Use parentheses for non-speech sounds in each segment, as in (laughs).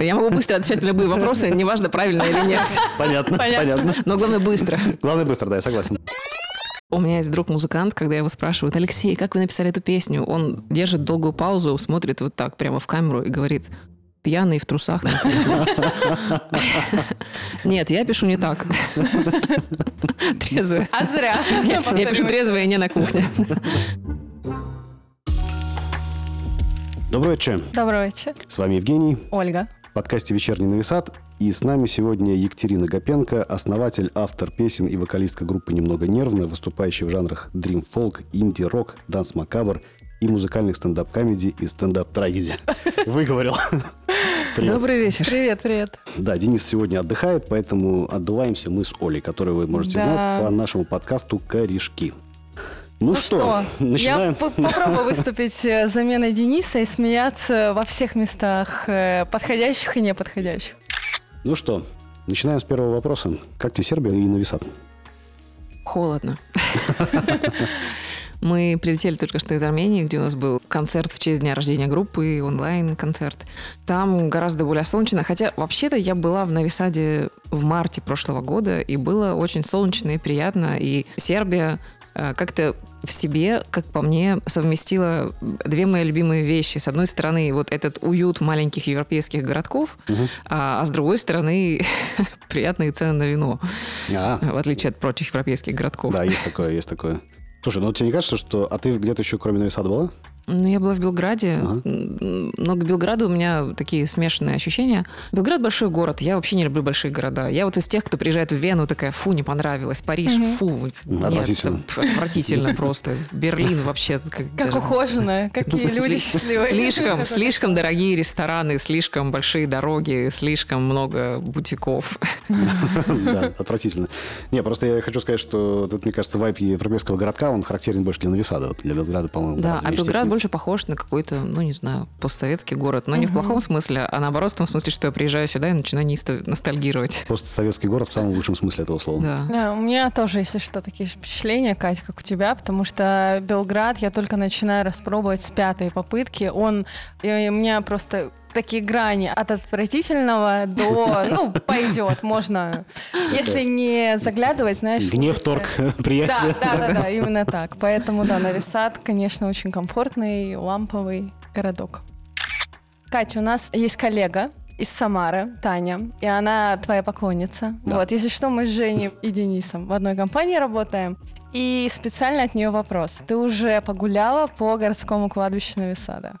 Я могу быстро отвечать на любые вопросы, неважно, правильно или нет. Понятно, Понятно. понятно. Но главное быстро. Главное быстро, да, я согласен. У меня есть друг-музыкант, когда его спрашивают, Алексей, как вы написали эту песню? Он держит долгую паузу, смотрит вот так прямо в камеру и говорит, пьяный в трусах. Нет, я пишу не так. Трезвая. А зря. Я пишу трезвая и не на кухне. Добрый вечер. Добрый вечер. С вами Евгений, Ольга. Подкасте «Вечерний Нависат». И с нами сегодня Екатерина Гопенко, основатель, автор песен и вокалистка группы «Немного нервно», выступающая в жанрах дрим-фолк, инди-рок, данс-макабр и музыкальных стендап-комедий и стендап-трагедий. (laughs) Выговорил. Привет. Добрый вечер. Привет, привет. Да, Денис сегодня отдыхает, поэтому отдуваемся мы с Олей, которую вы можете Да. знать по нашему подкасту «Корешки». Ну, Ну что, Я начинаем? по- попробую (laughs) выступить э, заменой Дениса и смеяться во всех местах, э, подходящих и неподходящих. Ну что, начинаем с первого вопроса. Как тебе Сербия и Нависат? Холодно. (laughs) Мы прилетели только что из Армении, где у нас был концерт в честь дня рождения группы, онлайн-концерт. Там гораздо более солнечно. Хотя, вообще-то, я была в Нависаде в марте прошлого года, и было очень солнечно и приятно. И Сербия э, как-то в себе, как по мне, совместила две мои любимые вещи. С одной стороны, вот этот уют маленьких европейских городков, а, а с другой стороны, (laughs) приятные цены на вино, А, в отличие от прочих европейских городков. да, есть такое, есть такое. Слушай, ну тебе не кажется, что... А ты где-то еще кроме Нависада была? Ну, я была в Белграде, Ага. Но к Белграду у меня такие смешанные ощущения. Белград большой город, я вообще не люблю большие города. Я вот из тех, кто приезжает в Вену, такая, фу, не понравилось, Париж, фу, нет, Отвратительно. отвратительно просто. Берлин вообще. Как, Как даже- ухоженная, какие люди счастливые. Слишком, (laughs) слишком дорогие рестораны, слишком большие дороги, слишком много бутиков. (laughs) Да, отвратительно. Не, просто я хочу сказать, что тут, мне кажется, вайп европейского городка, он характерен больше для Нависада. Для Белграда, по-моему. Да, а Белград. Больше похож на какой-то, ну, не знаю, постсоветский город. Но не в плохом смысле, а наоборот в том смысле, что я приезжаю сюда и начинаю неисто- ностальгировать. Постсоветский город в самом лучшем смысле этого слова. Да. Да, у меня тоже, если что, такие впечатления, Катя, как у тебя, потому что Белград я только начинаю распробовать с пятой попытки. Он, и у меня просто такие грани от отвратительного до, (laughs) ну, пойдет, можно, если не заглядывать, знаешь... Гнев, торг, (laughs) Да, (laughs) приятие. да, да, да, именно так. Поэтому, да, Нависад, конечно, очень комфортный, ламповый городок. Катя, у нас есть коллега из Самары, Таня, и она твоя поклонница. Да. Вот, если что, мы с Женей и Денисом в одной компании работаем. И специально от нее вопрос. Ты уже погуляла по городскому кладбищу Нависада?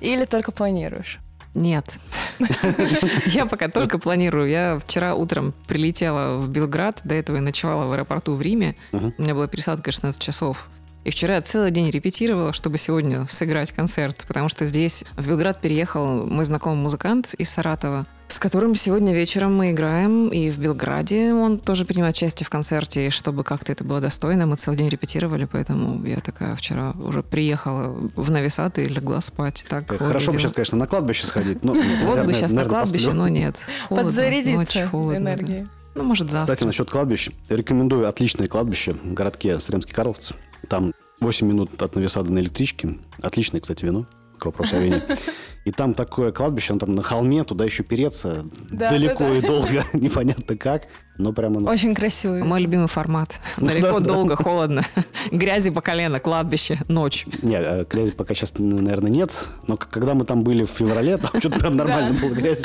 Или только планируешь? Нет. (laughs) Я пока только планирую. Я вчера утром прилетела в Белград, до этого я ночевала в аэропорту в Риме. У меня была пересадка 16 часов. И вчера я целый день репетировала, чтобы сегодня сыграть концерт, потому что здесь в Белград переехал мой знакомый музыкант из Саратова, с которым сегодня вечером мы играем, и в Белграде он тоже принимает участие в концерте, и чтобы как-то это было достойно, мы целый день репетировали, поэтому я такая вчера уже приехала в Нависат и легла спать. Так Э, Хорошо бы сейчас, конечно, на кладбище сходить. но, (laughs) Вот бы сейчас на кладбище, но нет. (laughs) Подзарядиться энергией. Ну, может, завтра. Кстати, насчет кладбищ. Рекомендую отличное кладбище в городке Сремский Карловцы. Там 8 минут от Нависада на электричке. Отличное, кстати, вино. К вопросу о вине. (laughs) И там такое кладбище, оно там на холме, туда еще переться Да, далеко да, да. и долго, (laughs) непонятно как, но прямо... ну, Очень красивый. Мой любимый формат. (laughs) Далеко, Да, да. долго, холодно. Грязи по колено, кладбище, ночь. Не, э, грязи пока сейчас, наверное, нет, но когда мы там были в феврале, там что-то прям нормально было грязь.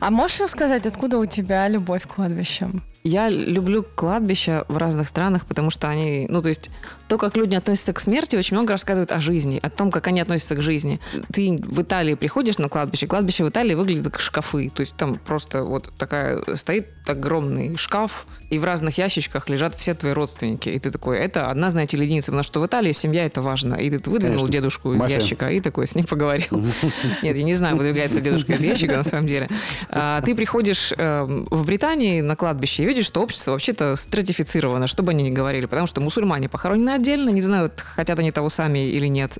А можешь рассказать, откуда у тебя любовь к кладбищам? Я люблю кладбища в разных странах, потому что они, ну, то есть, то, как люди относятся к смерти, очень много рассказывают о жизни, о том, как они относятся к жизни. Ты в Италии приходишь на кладбище, кладбище в Италии выглядит как шкафы, то есть там просто вот такая, стоит огромный шкаф, и в разных ящичках лежат все твои родственники, и ты такой, это одна, знаете, единица, потому что в Италии семья это важно, и ты выдвинул Конечно. дедушку из Мафия. ящика, и такой с ним поговорил. (laughs) Нет, я не знаю, выдвигается дедушка из ящика, на самом деле. А, Ты приходишь эм, в Британии на кладбище и видишь, что общество вообще-то стратифицировано, что бы они ни говорили, потому что мусульмане похоронены отдельно, не знаю, хотят они того сами или нет.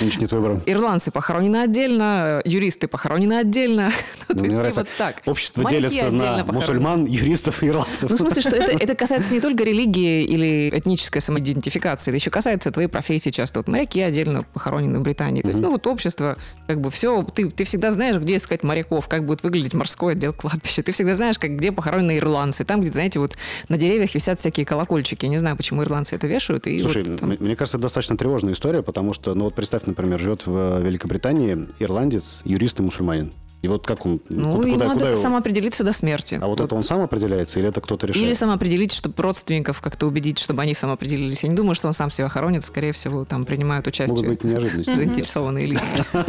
Ничего нет выбора. Ирландцы похоронены отдельно, юристы похоронены отдельно. (laughs) Ну, мне есть нравится. вот так. Общество делится на мусульман, юристов и ирландцев. Ну, в смысле, что это, это касается не только религии или этнической самоидентификации, это еще касается твоей профессии часто. Вот моряки отдельно похоронены в Британии. То есть, ну, вот общество, как бы все, ты, ты всегда знаешь, где искать моряков, как будет выглядеть морской отдел кладбища. Ты всегда знаешь, как, где похоронены ирландцы. Там, где, знаете, вот на деревьях висят всякие колокольчики. Я не знаю, почему ирландцы это вешают. И Слушай, вот там- мне кажется, это достаточно тревожная история, потому что, ну вот представь, например, живет в э, Великобритании ирландец, юрист и мусульманин. И вот как он, ну, куда, ему куда, надо куда его- самоопределиться до смерти. А вот, это он сам определяется или это кто-то решает? Или самоопределить, чтобы родственников как-то убедить, чтобы они самоопределились. Я не думаю, что он сам себя хоронит. Скорее всего, там принимают Могут участие быть неожиданности. (laughs) заинтересованные лица. (laughs)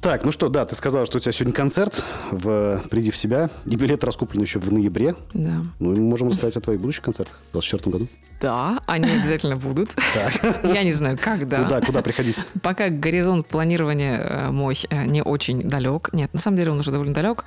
Так, ну что, да, ты сказала, что у тебя сегодня концерт в «Приди в себя», и билет раскуплен еще в ноябре. Да. Ну, мы можем рассказать о твоих будущих концертах в 2024 году. Да, они (laughs) обязательно будут. Я не знаю, когда. Куда, куда приходить? Пока горизонт планирования э, мой э, не очень далек. Нет, на самом деле он уже довольно далек.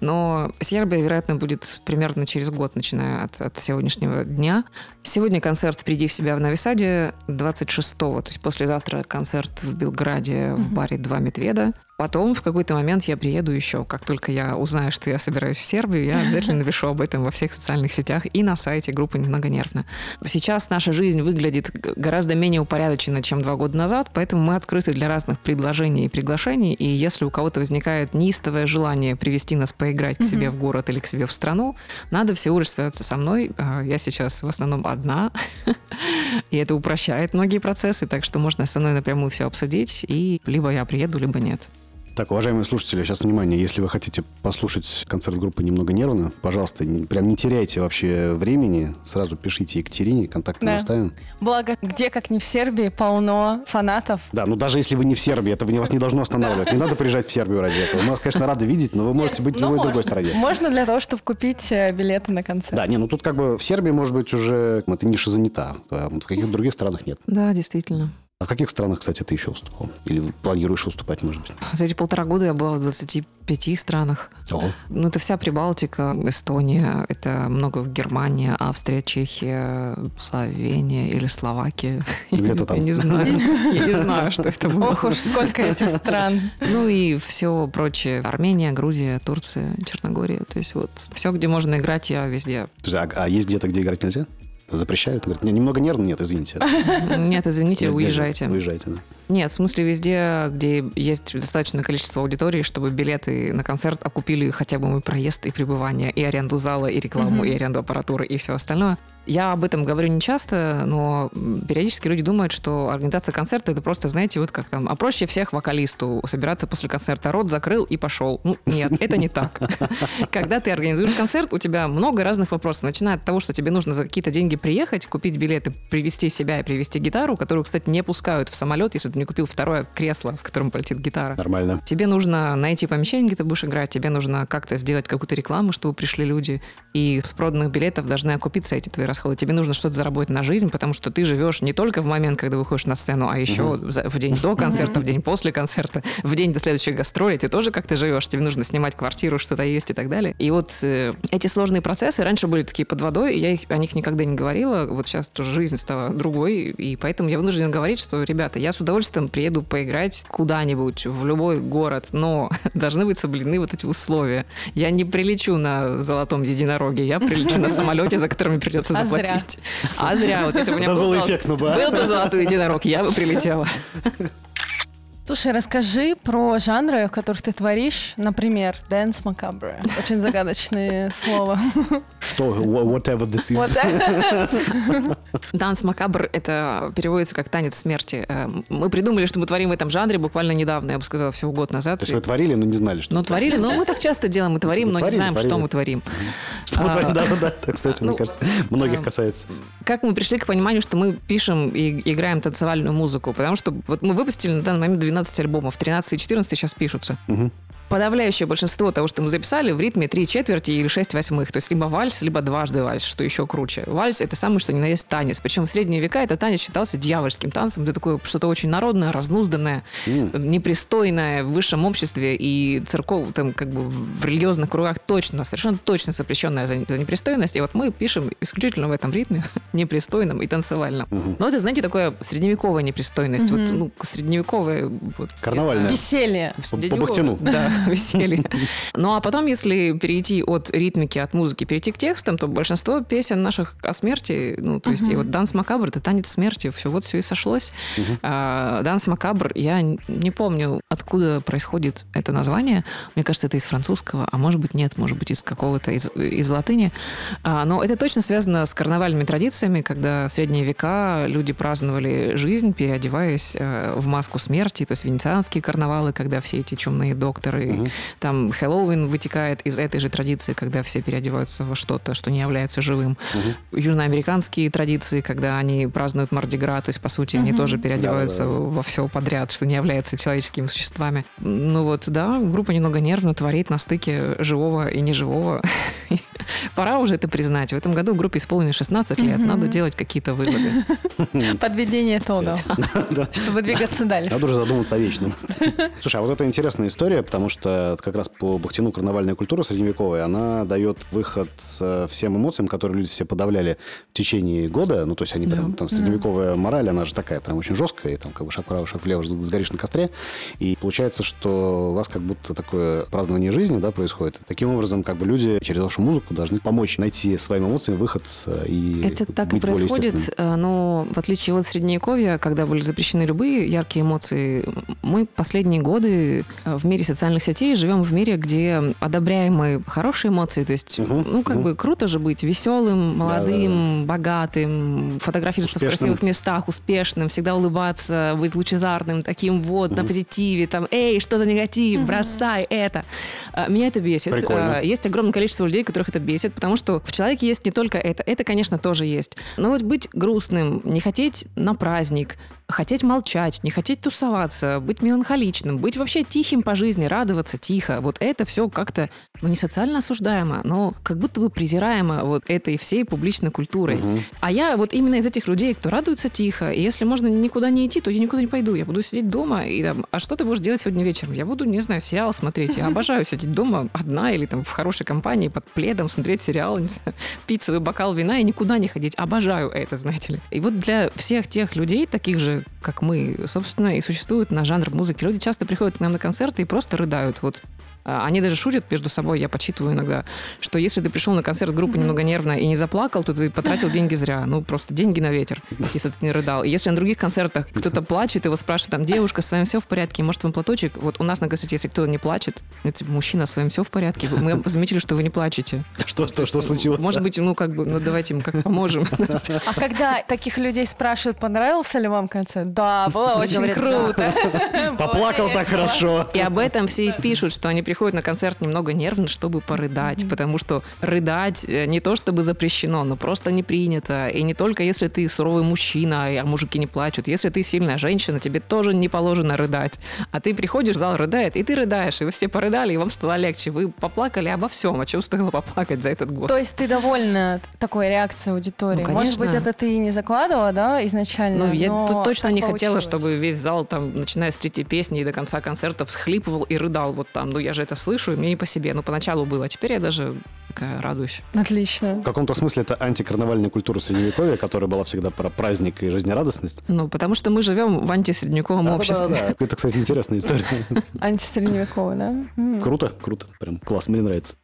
Но Сербия, вероятно, будет примерно через год, начиная от, от сегодняшнего дня. Сегодня концерт «Приди в себя» в Новисаде 26-го. То есть послезавтра концерт в Белграде в баре «Два медведа». Потом в какой-то момент я приеду еще. Как только я узнаю, что я собираюсь в Сербию, я обязательно напишу об этом во всех социальных сетях и на сайте группы «Немного нервно». Сейчас наша жизнь выглядит гораздо менее упорядоченно, чем два года назад, поэтому мы открыты для разных предложений и приглашений. И если у кого-то возникает неистовое желание привести нас поиграть к себе в город или к себе в страну, надо всего лишь связаться со мной. А, Я сейчас в основном одна, (laughs) и это упрощает многие процессы, так что можно со мной напрямую все обсудить, и либо я приеду, либо нет. Так, уважаемые слушатели, сейчас внимание, если вы хотите послушать концерт группы «Немного нервно», пожалуйста, не- прям не теряйте вообще времени, сразу пишите Екатерине, контакты мы Да. оставим. Благо, где, как не в Сербии, полно фанатов. Да, ну даже если вы не в Сербии, это вас не должно останавливать. Не надо приезжать в Сербию ради этого. Мы вас, конечно, рады видеть, но вы можете быть в Ну, любой другой можно. стране. Можно для того, чтобы купить э, билеты на концерт. Да, не, ну тут как бы в Сербии, может быть, уже эта ниша занята. а в каких-то других странах нет. Да, действительно. А в каких странах, кстати, ты еще выступал? Или планируешь выступать, может быть? За эти полтора года я была в 25 странах. Ого. Ну, это вся Прибалтика, Эстония, это много Германия, Австрия, Чехия, Словения или Словакия. Я Где-то не- там. Я не знаю. Я не знаю, что это было. Ох уж сколько этих стран. Ну и все прочее. Армения, Грузия, Турция, Черногория. То есть вот все, где можно играть, я везде. А, а есть где-то, где играть нельзя? Запрещают? Говорят, не, немного нервно? Нет, извините. (laughs) Нет, извините, уезжайте. Уезжайте, да. Нет, в смысле везде, где есть достаточное количество аудитории, чтобы билеты на концерт окупили хотя бы мой проезд и пребывание, и аренду зала, и рекламу, и аренду аппаратуры, и все остальное. Я об этом говорю не часто, но периодически люди думают, что организация концерта это просто, знаете, вот как там, а проще всех вокалисту собираться после концерта, рот закрыл и пошел. Ну, нет, это не так. (laughs) Когда ты организуешь концерт, у тебя много разных вопросов, начиная от того, что тебе нужно за какие-то деньги приехать, купить билеты, привезти себя и привезти гитару, которую, кстати, не пускают в самолет, если ты не купил второе кресло, в котором полетит гитара. Нормально. Тебе нужно найти помещение, где ты будешь играть, тебе нужно как-то сделать какую-то рекламу, чтобы пришли люди, и с проданных билетов должны окупиться эти твои расходы. Тебе нужно что-то заработать на жизнь, потому что ты живешь не только в момент, когда выходишь на сцену, а еще за- в день до концерта, в день после концерта, (laughs) в день до следующей гастроли, ты тоже как-то живешь, тебе нужно снимать квартиру, что-то есть и так далее. И вот э, эти сложные процессы раньше были такие под водой, и я их, о них никогда не говорила, вот сейчас тоже жизнь стала другой, и поэтому я вынуждена говорить, что, ребята, я с удовольствием приеду поиграть куда-нибудь, в любой город, но (laughs) должны быть соблюдены вот эти условия. Я не прилечу на золотом единороге, я прилечу на самолете, за которым мне придется А зря. заплатить. А зря. Вот если бы у меня был, золот- эффектно бы, был бы золотой единорог, я бы прилетела. (laughs) Слушай, расскажи про жанры, в которых ты творишь. Например, dance macabre. Очень загадочное (laughs) слово. Что? Wha- Whatever this is. Данс макабр (laughs) — это переводится как танец смерти. Э, Мы придумали, что мы творим в этом жанре буквально недавно, я бы сказала, всего год назад. То есть вы творили, но не знали, что Но это. творили, но мы так часто делаем, мы творим, Ну, но не знаем, что мы творим. Что мы А, творим? Да-да-да. (laughs) Кстати, мне ну, кажется, многих касается. Как мы пришли к пониманию, что мы пишем и играем танцевальную музыку? Потому что вот мы выпустили на данный момент 12 альбомов, 13 и 14 сейчас пишутся. Мгм. Подавляющее большинство того, что мы записали, в ритме три четверти или шесть восьмых. То есть либо вальс, либо дважды вальс, что еще круче. Вальс — это самый что ни на есть танец. Причем в средние века это танец считался дьявольским танцем. Это такое что-то очень народное, разнузданное, непристойное в высшем обществе и церков, там, как бы в религиозных кругах точно, совершенно точно запрещенная за, за непристойность. И вот мы пишем исключительно в этом ритме, (laughs) непристойном и танцевальном. Но это, знаете, такое средневековая непристойность. Вот, ну, средневековая... Вот, Карнавальное. Веселье. По, по Бахтину. Да, (laughs) (laughs) веселье. Ну, а потом, если перейти от ритмики, от музыки, перейти к текстам, то большинство песен наших о смерти, ну, то есть, и вот «Данс Макабр» — это танец смерти, все, вот все и сошлось. А, «Данс Макабр», я не помню, откуда происходит это название. Мне кажется, это из французского, а может быть, нет, может быть, из какого-то, из, из латыни. А, но это точно связано с карнавальными традициями, когда в средние века люди праздновали жизнь, переодеваясь э, в маску смерти, то есть венецианские карнавалы, когда все эти чумные докторы, угу. там Хэллоуин вытекает из этой же традиции, когда все переодеваются во что-то, что не является живым. Угу. Южноамериканские традиции, когда они празднуют Мардигра, то есть, по сути, угу. они тоже переодеваются да, да, да. во все подряд, что не является человеческими существами. Ну вот, да, группа немного нервно творит на стыке живого и неживого. (laughs) Пора уже это признать. В этом году группе исполнилось 16 лет. Надо делать какие-то выводы. (laughs) Подведение итогов. Чтобы двигаться дальше. Надо уже задуматься о вечном. (laughs) Слушай, а вот это интересная история, потому что как раз по Бахтину карнавальная культура средневековая, она дает выход э, всем эмоциям, которые люди все подавляли в течение года. Ну, то есть они прям, там, средневековая мораль, она же такая прям очень жесткая, и там как бы шаг вправо, шаг влево, сгоришь на костре. И получается, что у вас как будто такое празднование жизни, да, происходит. Таким образом, как бы люди через вашу музыку должны помочь найти своим эмоциям выход э, и Это так и происходит, э, но в отличие от Средневековья, когда были запрещены любые яркие эмоции, мы последние годы в мире социальных сетей живем в мире, где одобряемые хорошие эмоции, то есть, угу, ну, как угу. бы круто же быть веселым, молодым, да, да, да. богатым, фотографироваться успешным. в красивых местах, успешным, всегда улыбаться, быть лучезарным, таким вот, угу. на позитиве, там, эй, что за негатив, угу. бросай это. Меня это бесит. Прикольно. Есть огромное количество людей, которых это бесит, потому что в человеке есть не только это. Это, конечно, тоже есть. Но вот быть грустным, не хотеть на праздник, хотеть молчать, не хотеть тусоваться, быть меланхоличным, быть вообще тихим по жизни, радоваться тихо. Вот это все как-то, ну, не социально осуждаемо, но как будто бы презираемо вот этой всей публичной культурой. Угу. А я вот именно из этих людей, кто радуется тихо, и если можно никуда не идти, то я никуда не пойду. Я буду сидеть дома, и там, а что ты будешь делать сегодня вечером? Я буду, не знаю, сериал смотреть. Я обожаю сидеть дома одна или там в хорошей компании под пледом, смотреть сериал, не знаю, (laughs) пить свой бокал вина и никуда не ходить. Обожаю это, знаете ли. И вот для всех тех людей, таких же, как мы, собственно, и существует на жанр музыки. Люди часто приходят к нам на концерты и просто рыдают. Вот они даже шутят между собой, я почитываю иногда, что если ты пришел на концерт группы mm-hmm. немного нервно и не заплакал, то ты потратил (laughs) деньги зря. Ну, просто деньги на ветер, если ты не рыдал. И если на других концертах кто-то плачет, его спрашивают, там, девушка, с вами все в порядке, может, вам платочек? Вот у нас на концерте, если кто-то не плачет, ну, типа, мужчина, с вами все в порядке, мы заметили, что вы не плачете. (laughs) Что, что, что случилось? Может быть, ну, как бы, ну, давайте им как поможем. (laughs) А когда таких людей спрашивают, понравился ли вам концерт? Да, было очень круто. Поплакал так хорошо. И об этом все и пишут, что они приходят на концерт не немного нервно, чтобы порыдать, mm-hmm. потому что рыдать э, не то чтобы запрещено, но просто не принято. И не только если ты суровый мужчина, а мужики не плачут. Если ты сильная женщина, тебе тоже не положено рыдать. А ты приходишь, зал рыдает, и ты рыдаешь, и вы все порыдали, и вам стало легче. Вы поплакали обо всем, о чем стоило поплакать за этот год. То есть ты довольна такой реакцией аудитории? Ну, Может быть, это ты не закладывала, да, изначально? Ну, я тут точно не получилось. хотела, чтобы весь зал, там, начиная с третьей песни и до конца концерта, всхлипывал и рыдал вот там. Ну, я же это слышу, и мне не по себе. Ну, поначалу было, а теперь я даже такая радуюсь. Отлично. В каком-то смысле это антикарнавальная культура Средневековья, которая была всегда про праздник и жизнерадостность. Ну, потому что мы живем в антисредневековом да, обществе. Да, да, да. Это, кстати, интересная история. Антисредневековый, да? Круто, круто. Прям класс, мне нравится.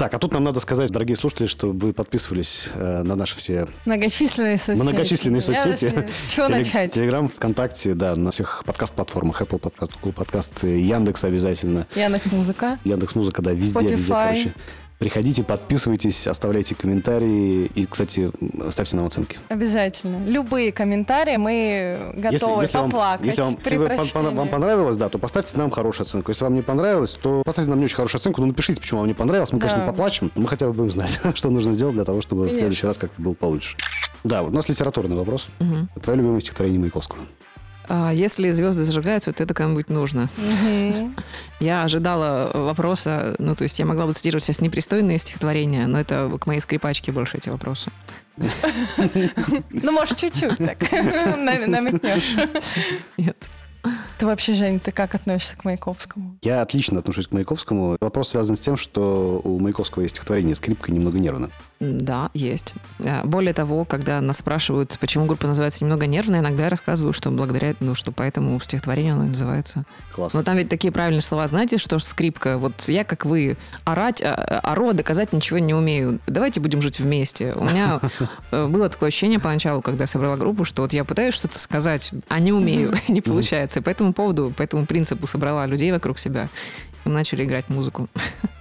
Так, а тут нам надо сказать, дорогие слушатели, что вы подписывались э, на наши все... Многочисленные соцсети. Многочисленные соцсети. С чего Телег, начать? Телеграм, ВКонтакте, да, на всех подкаст-платформах. Apple подкаст, Google подкаст, Яндекс обязательно. Яндекс Музыка. Яндекс Музыка, да, везде, Spotify. везде, короче. Приходите, подписывайтесь, оставляйте комментарии и, кстати, ставьте нам оценки. Обязательно. Любые комментарии мы готовы если, если поплакать. Вам, если вам, вам понравилось, да, то поставьте нам хорошую оценку. Если вам не понравилось, то поставьте нам не очень хорошую оценку, но напишите, почему вам не понравилось. Мы, да. конечно, поплачем, мы хотя бы будем знать, (laughs) что нужно сделать для того, чтобы конечно. в следующий раз как-то было получше. Да, вот у нас литературный вопрос. Угу. Твое любимое стихотворение Маяковского? А если звезды зажигаются, то это кому-нибудь нужно. Я ожидала вопроса, ну, то есть я могла бы цитировать сейчас непристойные стихотворения, но это к моей скрипачке больше эти вопросы. Ну, может, чуть-чуть так (laughs) намекнешь. Нет. Ты вообще, Жень, ты как относишься к Маяковскому? Я отлично отношусь к Маяковскому. Вопрос связан с тем, что у Маяковского есть стихотворение «Скрипка немного нервно». Да, есть. А, более того, когда нас спрашивают, почему группа называется «Немного нервная», иногда я рассказываю, что благодаря, ну, что поэтому стихотворение оно называется. Классно. Но там ведь такие правильные слова. Знаете, что скрипка? Вот я, как вы, орать, а, ору, а доказать ничего не умею. Давайте будем жить вместе. У меня (laughs) э, было такое ощущение поначалу, когда я собрала группу, что вот я пытаюсь что-то сказать, а не умею, (laughs) не получается. И по этому поводу, по этому принципу собрала людей вокруг себя и мы начали играть музыку. (laughs)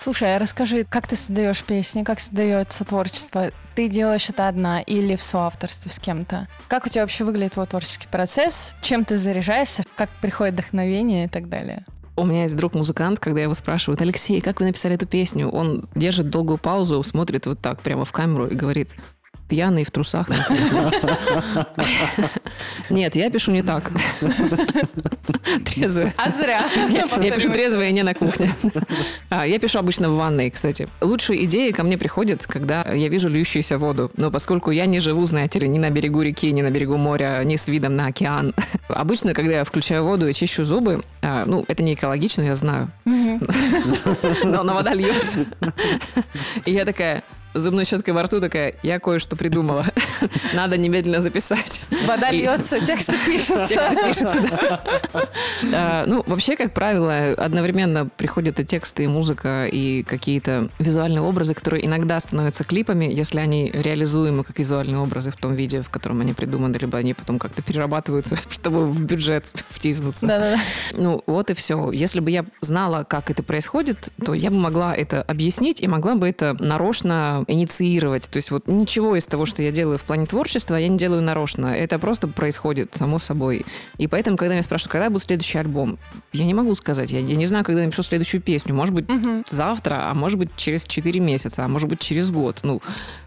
Слушай, а расскажи, как ты создаешь песни, как создается творчество? Ты делаешь это одна или в соавторстве с кем-то? Как у тебя вообще выглядит твой творческий процесс? Чем ты заряжаешься? Как приходит вдохновение и так далее? У меня есть друг-музыкант, когда его спрашивают, Алексей, как вы написали эту песню? Он держит долгую паузу, смотрит вот так прямо в камеру и говорит, пьяный в трусах. Нет, я пишу не так. Трезвая. А зря. Я пишу трезвая не на кухне. А, я пишу обычно в ванной, кстати. Лучшие идеи ко мне приходят, когда я вижу льющуюся воду. Но поскольку я не живу, знаете ли, ни на берегу реки, ни на берегу моря, ни с видом на океан. Обычно, когда я включаю воду и чищу зубы, а, ну, это не экологично, я знаю. Но, но вода льется. И я такая, зубной щеткой во рту такая, я кое-что придумала. (laughs) Надо немедленно записать. Вода льется, тексты пишутся. Тексты пишутся, да. А, ну, вообще, как правило, одновременно приходят и тексты, и музыка, и какие-то визуальные образы, которые иногда становятся клипами, если они реализуемы как визуальные образы в том виде, в котором они придуманы, либо они потом как-то перерабатываются, (laughs) чтобы в бюджет втиснуться. Да-да-да. Ну, вот и все. Если бы я знала, как это происходит, то я бы могла это объяснить и могла бы это нарочно инициировать. То есть вот ничего из того, что я делаю в плане творчества, я не делаю нарочно. Это просто происходит само собой. И поэтому, когда меня спрашивают, когда будет следующий альбом, я не могу сказать. Я, я не знаю, когда напишу следующую песню. Может быть, угу. завтра, а может быть, через 4 месяца, а может быть, через год. Ну,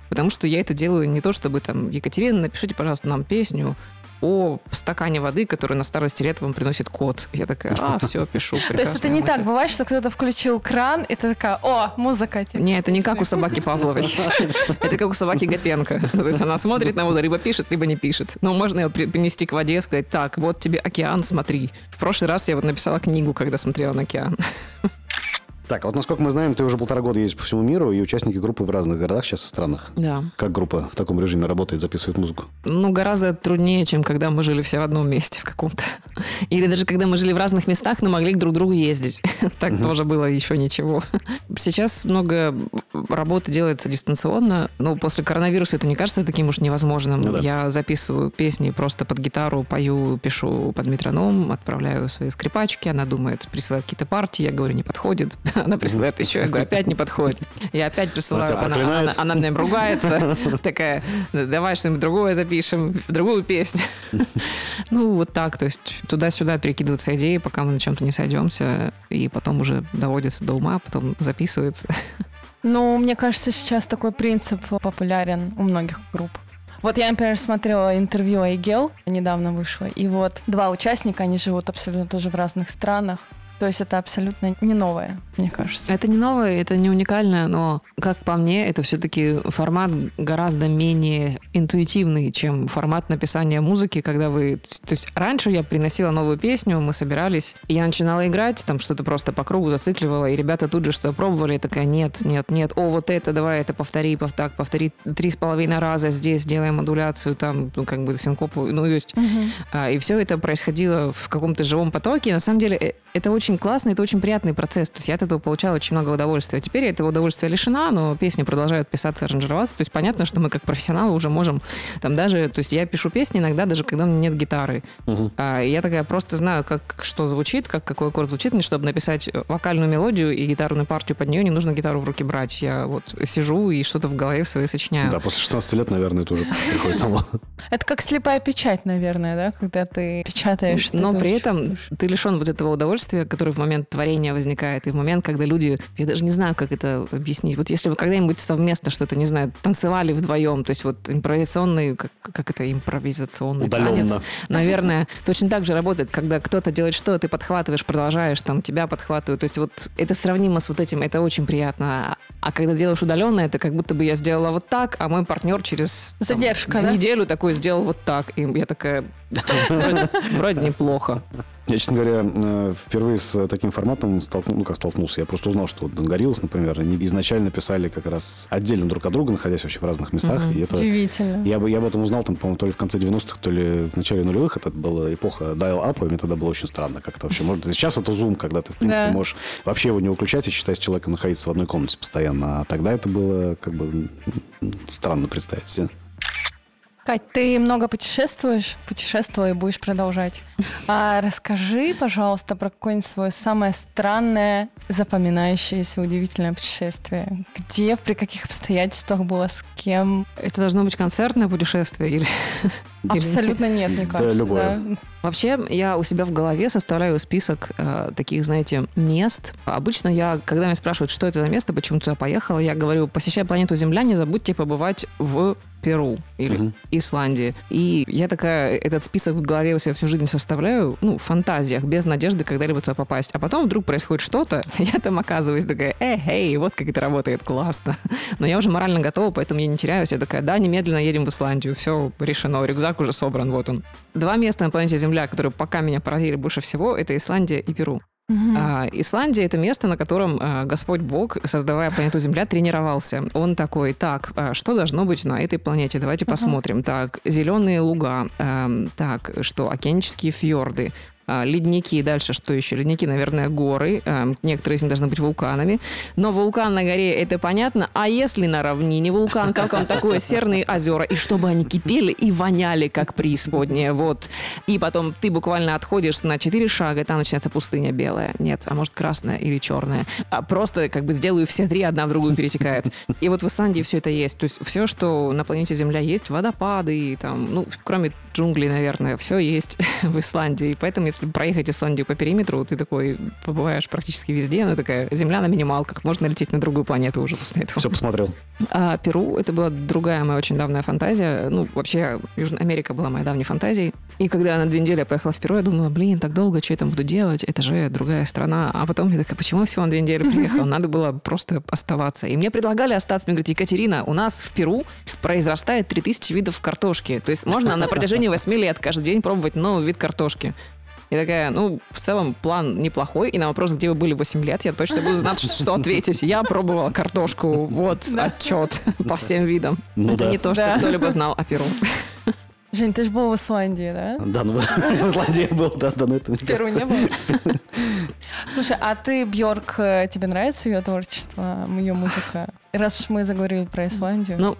потому что я это делаю не то, чтобы там, Екатерина, напишите, пожалуйста, нам песню, о стакане воды, который на старости лет вам приносит кот. Я такая, а, (laughs) все, пишу. То есть это не так бывает, что кто-то включил кран, и ты такая, о, музыка. Не, это не как у собаки Павловой. (laughs) Это как у собаки Гапенко. То есть она смотрит на воду, либо пишет, либо не пишет. Но можно ее принести к воде и сказать, так, вот тебе океан, смотри. В прошлый раз я вот написала книгу, когда смотрела на океан. (laughs) Так, а вот насколько мы знаем, ты уже полтора года ездишь по всему миру, и участники группы в разных городах, сейчас и странах. Да. Как группа в таком режиме работает, записывает музыку? Ну, гораздо труднее, чем когда мы жили все в одном месте в каком-то. (laughs) Или даже когда мы жили в разных местах, но могли к друг другу ездить. (laughs) Так тоже было еще ничего. (laughs) Сейчас много работы делается дистанционно. Но после коронавируса это не кажется таким уж невозможным. Ну Я записываю песни просто под гитару, пою, пишу под метроном, отправляю свои скрипачки. Она думает, присылает какие-то партии. Я говорю, не подходит (laughs) она присылает еще, я говорю, опять не подходит. Я опять присылаю, она, она, она, она меня ругается, (laughs) такая, давай что-нибудь другое запишем, другую песню. (laughs) Ну, вот так, то есть туда-сюда перекидываются идеи, пока мы на чем-то не сойдемся, и потом уже доводится до ума, потом записывается. Ну, мне кажется, сейчас такой принцип популярен у многих групп. Вот я, например, смотрела интервью Айгел, недавно вышло, и вот два участника, они живут абсолютно тоже в разных странах, то есть это абсолютно не новое, мне кажется. Это не новое, это не уникальное, но, как по мне, это все-таки формат гораздо менее интуитивный, чем формат написания музыки, когда вы... То есть раньше я приносила новую песню, мы собирались, и я начинала играть, там что-то просто по кругу зацикливала, и ребята тут же что пробовали, такая, нет, нет, нет, о, вот это, давай это повтори, так, повтори три с половиной раза здесь, делаем модуляцию, там, ну, как бы синкопу, ну, то есть... Угу. А, и все это происходило в каком-то живом потоке. На самом деле, э, это очень классный, это очень приятный процесс. То есть я от этого получала очень много удовольствия. Теперь я этого удовольствия лишена, но песни продолжают писаться, аранжироваться. То есть понятно, что мы как профессионалы уже можем там даже... То есть я пишу песни иногда даже, когда у меня нет гитары. Угу. А, я такая просто знаю, как что звучит, как какой аккорд звучит. Мне, чтобы написать вокальную мелодию и гитарную партию под нее, не нужно гитару в руки брать. Я вот сижу и что-то в голове в своей сочиняю. Да, после 16 лет, наверное, это уже приходит само. Это как слепая печать, наверное, да? Когда ты печатаешь. Но при этом ты лишен вот этого удовольствия, который в момент творения возникает, и в момент, когда люди, я даже не знаю, как это объяснить. Вот если вы когда-нибудь совместно что-то, не знаю, танцевали вдвоем, то есть вот импровизационный, как, как это, импровизационный Удаленно. танец, наверное, точно так же работает, когда кто-то делает что, ты подхватываешь, продолжаешь, там, тебя подхватывают. То есть вот это сравнимо с вот этим, это очень приятно. А когда делаешь удаленно, это как будто бы я сделала вот так, а мой партнер через там, Задержка, да? неделю такой сделал вот так. И я такая, вроде неплохо. Я, честно говоря, э, впервые с таким форматом столкнулся, ну как столкнулся, я просто узнал, что вот Гориллас, например, они изначально писали как раз отдельно друг от друга, находясь вообще в разных местах, и это... Удивительно. Я, бы, я об этом узнал, там, по-моему, то ли в конце 90-х, то ли в начале нулевых. Это была эпоха dial-up, и мне тогда было очень странно, как это вообще может. Сейчас это Zoom, когда ты, в принципе, Да. можешь вообще его не выключать и считать с человеком находиться в одной комнате постоянно. А тогда это было как бы странно представить себе. Кать, ты много путешествуешь, путешествуй и будешь продолжать. (laughs) А расскажи, пожалуйста, про какое-нибудь свое самое странное, запоминающееся, удивительное путешествие. Где, при каких обстоятельствах было, с кем? Это должно быть концертное путешествие или... (laughs) или- Абсолютно нет, мне кажется. любое. да. Вообще, я у себя в голове составляю список э, таких, знаете, мест. Обычно я, когда меня спрашивают, что это за место, почему туда поехала, я говорю, посещай планету Земля, не забудьте побывать в Перу или Мгм. Исландии. И я такая этот список в голове у себя всю жизнь составляю, ну, в фантазиях, без надежды когда-либо туда попасть. А потом вдруг происходит что-то, (laughs) я там оказываюсь такая, эй, эй, вот как это работает, классно. (laughs) Но я уже морально готова, поэтому я не теряюсь. Я такая, да, немедленно едем в Исландию, все решено, рюкзак уже собран, вот он. Два места на планете Земля, которые пока меня поразили больше всего, это Исландия и Перу. Мгм. А, Исландия это место, на котором а, Господь Бог, создавая планету Земля, тренировался. Он такой, так, а, что должно быть на этой планете? Давайте посмотрим. Так, зеленые луга, так, что океанические фьорды, ледники, дальше что еще? Ледники, наверное, горы, эм, некоторые из них должны быть вулканами. Но вулкан на горе, это понятно. А если на равнине вулкан, как он такое, серные озера, и чтобы они кипели и воняли, как преисподняя, вот. И потом ты буквально отходишь на 4 шага, и там начинается пустыня белая. Нет, а может красная или черная. А просто как бы сделаю все три, одна в другую пересекает. И вот в Исландии все это есть. То есть все, что на планете Земля есть, водопады, там, ну, кроме джунглей, наверное, все есть (laughs) в Исландии. Поэтому, если проехать Исландию по периметру, ты такой побываешь практически везде, она такая земля на минималках, можно лететь на другую планету уже после этого. Все посмотрел. А Перу это была другая моя очень давняя фантазия. Ну, вообще, Южная Америка была моей давней фантазией. И когда я на две недели я поехала в Перу, я думала, блин, так долго, что я там буду делать? Это же другая страна. А потом я такая, почему всего на две недели приехала? Надо было просто оставаться. И мне предлагали остаться. Мне говорят, Екатерина, у нас в Перу произрастает 3000 видов картошки. То есть можно на протяжении 8 лет каждый день пробовать новый вид картошки. И такая, ну, в целом план неплохой. И на вопрос, где вы были 8 лет, я точно буду знать, что ответить. Я пробовала картошку, вот отчет по всем видам. Ну Это да. не то, что Да. кто-либо знал о Перу. Жень, ты же был в Исландии, да? Да, ну в Исландии был, да, да, но это мне В Перу не было? Слушай, а ты, Бьорк, э, тебе нравится ее творчество, ее музыка? Раз уж мы заговорили про Исландию. Ну,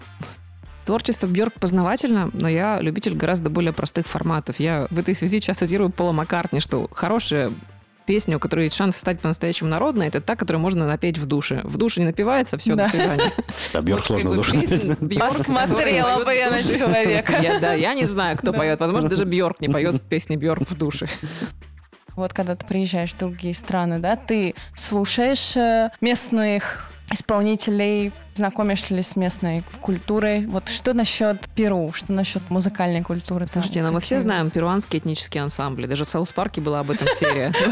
Творчество Бьорк познавательно, но я любитель гораздо более простых форматов. Я в этой связи часто цитирую Пола Маккартни, что хорошая песня, у которой есть шанс стать по-настоящему народной, это та, которую можно напеть в душе. В душе не напивается, все, Да. до свидания. (laughs) Да, Бьорк сложно в. Бьорк, Посмотрела бы я на душе. человека. Я, да, я не знаю, кто поет. Возможно, даже Бьорк не поет песни Бьорк в душе. Вот когда ты приезжаешь в другие страны, да, ты слушаешь э, местных исполнителей, знакомишься ли с местной культурой? Вот что насчет Перу, что насчет музыкальной культуры? там? Слушайте, ну мы все знаем перуанские этнические ансамбли. Даже в South Park е была об этом серия. (laughs)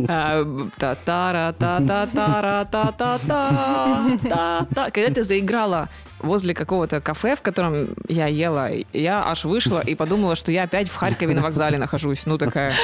(laughs) А, Та-тара, та-та-тара, та-та-та, та-та. Когда ты заиграла возле какого-то кафе, в котором я ела, я аж вышла и подумала, что я опять в Харькове на вокзале нахожусь. Ну, такая...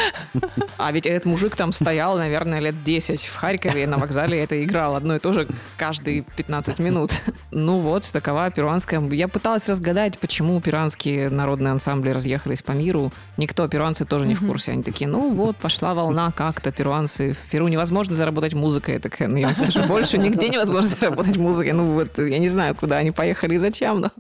А ведь этот мужик там стоял, наверное, лет 10 в Харькове, на вокзале это играл одно и то же каждые 15 минут. Ну вот, такова перуанская... Я пыталась разгадать, почему перуанские народные ансамбли разъехались по миру. Никто, перуанцы тоже не в курсе. Они такие, ну вот, пошла волна как-то, перуанцы. В Перу невозможно заработать музыкой. Я такая, ну я вам скажу, больше (laughs) нигде невозможно заработать музыкой. Ну вот, я не знаю, куда они поехали и зачем, но